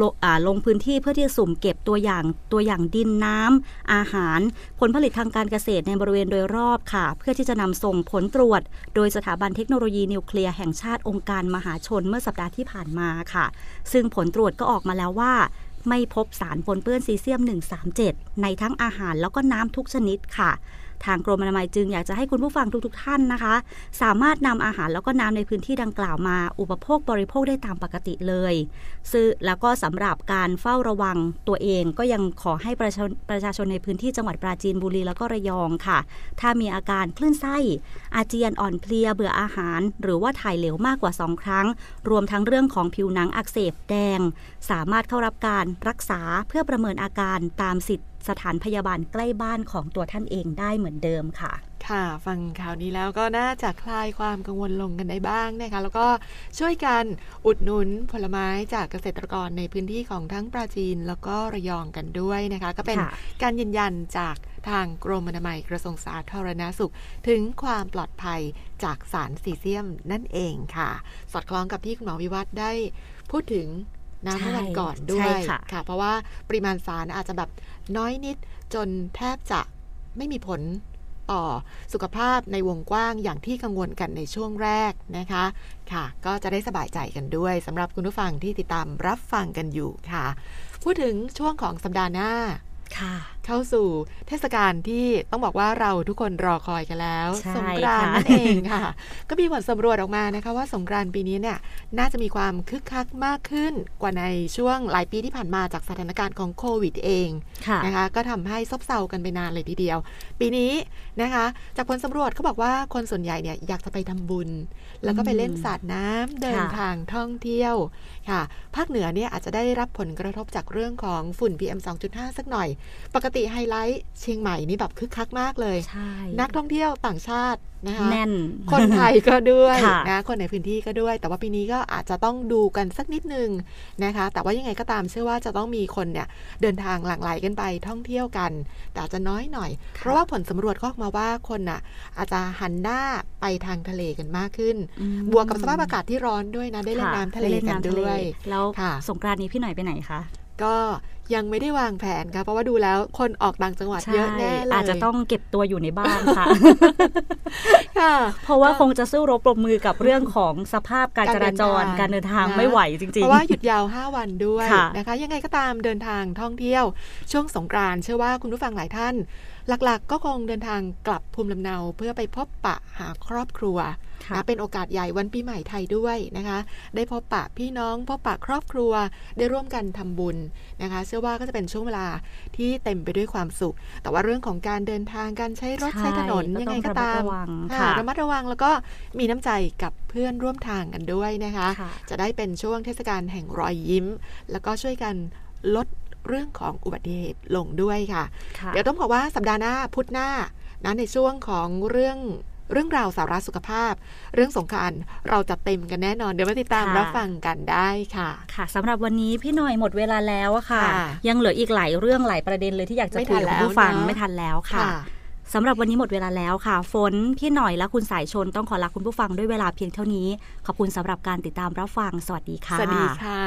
[SPEAKER 2] ลงอ่าลงพื้นที่เพื่อที่จะสุ่มเก็บตัวอย่างตัวอย่างดินน้ำอาหาร ผลผลิตทางการเกษตรในบริเวณโดยรอบค่ะ เพื่อที่จะนำส่งผลตรวจ โดยสถาบันเทคโนโลยีนิวเคลียร์แห่งชาติองค์การมหาชนเมื่อสัปดาห์ที่ผ่านมาค่ะ ซึ่งผลตรวจก็ออกมาแล้วว่า ไม่พบสารปนเปื้อนซีเซียม 137 ในทั้งอาหารแล้วก็น้ำทุกชนิดค่ะ ทางกรมอนามัยจึงอยากจะให้คุณผู้ฟังทุกๆท่านนะคะ สามารถนำอาหารแล้วก็น้ำในพื้นที่ดังกล่าวมา อุปโภคบริโภคได้ตามปกติเลยซึ่งแล้วก็สำหรับการเฝ้าระวังตัวเองก็ยังขอให้ประชาประชาชนในพื้นที่จังหวัดปราจีนบุรีแล้วก็ระยองค่ะ ถ้ามีอาการคลื่นไส้ อาเจียนอ่อนเพลียเบื่ออาหาร หรือว่าถ่ายเหลวมากกว่า 2 ครั้ง รวมทั้งเรื่องของผิวหนังอักเสบแดง สามารถเข้ารับการรักษาเพื่อประเมินอาการตามสิทธิ สถานพยาบาลใกล้บ้านของตัวท่านเองได้เหมือนเดิมค่ะ
[SPEAKER 3] ค่ะ ฟังข่าวนี้แล้วก็น่าจะคลายความกังวลลงกันได้บ้างนะคะ แล้วก็ช่วยกันอุดหนุนผลไม้จากเกษตรกรในพื้นที่ของทั้งปราจีนแล้วก็ระยองกันด้วยนะคะ ก็เป็น
[SPEAKER 2] ค่ะ
[SPEAKER 3] การยืนยันจากทางกรมอนามัยกระทรวงสาธารณาสุข ถึงความปลอดภัยจากสารซีเซียมนั่นเองค่ะ สอดคล้องกับที่คุณหมอวิวัฒน์ได้พูดถึง น้ำเมื่อวันก่อนด้ว
[SPEAKER 2] ใช่
[SPEAKER 3] ย
[SPEAKER 2] ค่ะ
[SPEAKER 3] ค่ะเพราะว่าปริมาณสารอาจจะแบบน้อยนิดจนแทบจะไม่มีผลต่อสุขภาพในวงกว้างอย่างที่กังวลกันในช่วงแรกนะคะ ค่ะ ก็จะได้สบายใจกันด้วยสำหรับคุณผู้ฟังที่ติดตามรับฟังกันอยู่ค่ะ พูดถึงช่วงของสัปดาห์หน้า
[SPEAKER 2] ค่ะ
[SPEAKER 3] เข้าสู่เทศกาลที่ต้องบอกว่าเราทุกคนรอคอยกันแล้ว
[SPEAKER 2] ใช่
[SPEAKER 3] สงกรานต์
[SPEAKER 2] ค่ะ
[SPEAKER 3] นั่นเองค่ะ ก็มีผลสำรวจออกมานะคะ ว่าสงกรานต์ปีนี้เนี่ยน่าจะมีความคึกคักมากขึ้นกว่าในช่วงหลายปีที่ผ่านมาจากสถานการณ์ของโควิดเอง
[SPEAKER 2] ค่ะ
[SPEAKER 3] นะคะก็ทำให้ซบเซากันไปนานเลยทีเดียว ปีนี้นะคะ จากผลสำรวจเขาบอกว่าคนส่วนใหญ่เนี่ยอยากจะไปทำบุญ แล้วก็ไปเล่นสาดน้ำเดิน
[SPEAKER 2] ค่ะ
[SPEAKER 3] ทางท่องเที่ยวค่ะ ภาคเหนือเนี่ยอาจจะได้รับผลกระทบจากเรื่องของฝุ่น PM 2.5 สักหน่อย ปกติไฮไลท์เชียงใหม่นี่แบบคึกคักมากเลย
[SPEAKER 2] ใช่
[SPEAKER 3] นักท่องเที่ยวต่างชาตินะคะ
[SPEAKER 2] แน่น
[SPEAKER 3] คนไทยก็ด้วย
[SPEAKER 2] ค่ะ
[SPEAKER 3] นะคนในพื้นที่ก็ด้วย แต่ว่าปีนี้ก็อาจจะต้องดูกันสักนิดนึงนะคะ แต่ว่ายังไงก็ตามเชื่อว่าจะต้องมีคนเนี่ยเดินทางหลั่งไหลกันไปท่องเที่ยวกัน แต่อาจจะน้อยหน่อย เพราะว่าผลสำรวจก็ออกมาว่าคนน่ะอาจจะหันหน้าไปทางทะเลกันมากขึ้น
[SPEAKER 2] อืม
[SPEAKER 3] บวกกับสภาพอากาศที่ร้อนด้วยนะได้เล่น
[SPEAKER 2] ค่ะ
[SPEAKER 3] น้ำทะเล
[SPEAKER 2] ได้
[SPEAKER 3] กันำ
[SPEAKER 2] ทะเล
[SPEAKER 3] ด้วย
[SPEAKER 2] แล้ว
[SPEAKER 3] ค่ะ
[SPEAKER 2] สงกรานต์นี้พี่หน่อยไปไหนคะ
[SPEAKER 3] ก็ยังไม่ได้วางแผนค่ะเพราะว่าดูแล้วคนออกต่างจังหวัดเยอะแน่เลย
[SPEAKER 2] อาจจะต้องเก็บตัวอยู่ในบ้านค่ะ
[SPEAKER 3] ค่ะ
[SPEAKER 2] เพราะว่าคงจะสู้รบปรบมือกับเรื่องของสภาพการจราจร
[SPEAKER 3] กา
[SPEAKER 2] การร
[SPEAKER 3] เดิ
[SPEAKER 2] เดิ
[SPEAKER 3] น
[SPEAKER 2] น
[SPEAKER 3] ทา
[SPEAKER 2] ทางงไม่ไหวจริง
[SPEAKER 3] เพราะว่าหยุดยาว 5 วันด้วย
[SPEAKER 2] ค่ะ
[SPEAKER 3] นะคะ ยังไงก็ตามเดินทางท่องเที่ยว ช่วงสงกรานต์เชื่อว่าคุณผู้ฟังหลายท่าน หลักๆ ก็คงเดินทางกลับภูมิลำเนาเพื่อไปพบปะหาครอบครัว
[SPEAKER 2] ค่ะ
[SPEAKER 3] นะเป็นโอกาสใหญ่วันปีใหม่ไทยด้วยนะคะ ได้พบปะพี่น้องพบปะครอบครัวได้ร่วมกันทำบุญนะคะ เชื่อว่าก็จะเป็นช่วงเวลาที่เต็มไปด้วยความสุข แต่ว่าเรื่องของการเดินทางการใช้รถ
[SPEAKER 2] ใช่
[SPEAKER 3] ใช้ถนน
[SPEAKER 2] ก็
[SPEAKER 3] ยัง
[SPEAKER 2] ต้
[SPEAKER 3] ไง
[SPEAKER 2] อง
[SPEAKER 3] ก็ตาม
[SPEAKER 2] ระมัดระวัง
[SPEAKER 3] ค่ะ
[SPEAKER 2] ค่ะ
[SPEAKER 3] ระมัดระวังแล้วก็มีน้ำใจกับเพื่อนร่วมทางกันด้วยนะคะ
[SPEAKER 2] ค่ะ
[SPEAKER 3] จะได้เป็นช่วงเทศกาลแห่งรอยยิ้ม แล้วก็ช่วยกันลดเรื่องของอุบัติเหตุลงด้วยค่ะ
[SPEAKER 2] ค่ะ
[SPEAKER 3] เดี๋ยวต้องบอกว่าสัปดาห์หน้าพุธหน้านะในช่วงของเรื่อง เรื่องราวสาระสุขภาพ เรื่องสงกรารเราจะเต็มกันแน่นอน เดี๋ยวมาติดตาม
[SPEAKER 2] ค่ะ
[SPEAKER 3] รับฟังกันได้ค่ะ
[SPEAKER 2] ค่ะสำหรับวันนี้พี่หน่อยหมดเวลาแล้วอะค่ะ
[SPEAKER 3] ค่ะ
[SPEAKER 2] ยังเหลืออีกหลายเรื่องหลายประเด็นเลยที่อยากจะ
[SPEAKER 3] ไม่
[SPEAKER 2] คุย
[SPEAKER 3] ทัน
[SPEAKER 2] กับคุณผู้ฟัง
[SPEAKER 3] แล้วเนอะ
[SPEAKER 2] ไม่ทันแล้วค่ะสำหรับวันนี้หมดเวลาแล้วค่ะ ฝนพี่หน่อยและคุณสายชนต้องขอลาคุณผู้ฟังด้วยเวลาเพียงเท่านี้ ขอบคุณสำหรับการติดตามรับฟัง สวัสดีค่ะ
[SPEAKER 3] สวัสดีค่ะ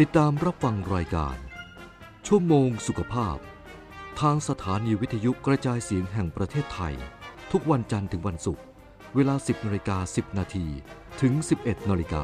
[SPEAKER 1] ติดตามรับฟังรายการ ชั่วโมงสุขภาพ ทางสถานีวิทยุกระจายเสียงแห่งประเทศไทย ทุกวันจันทร์ถึงวันศุกร์เวลา 10นาฬิกา10 นาทีถึง 11นาฬิกา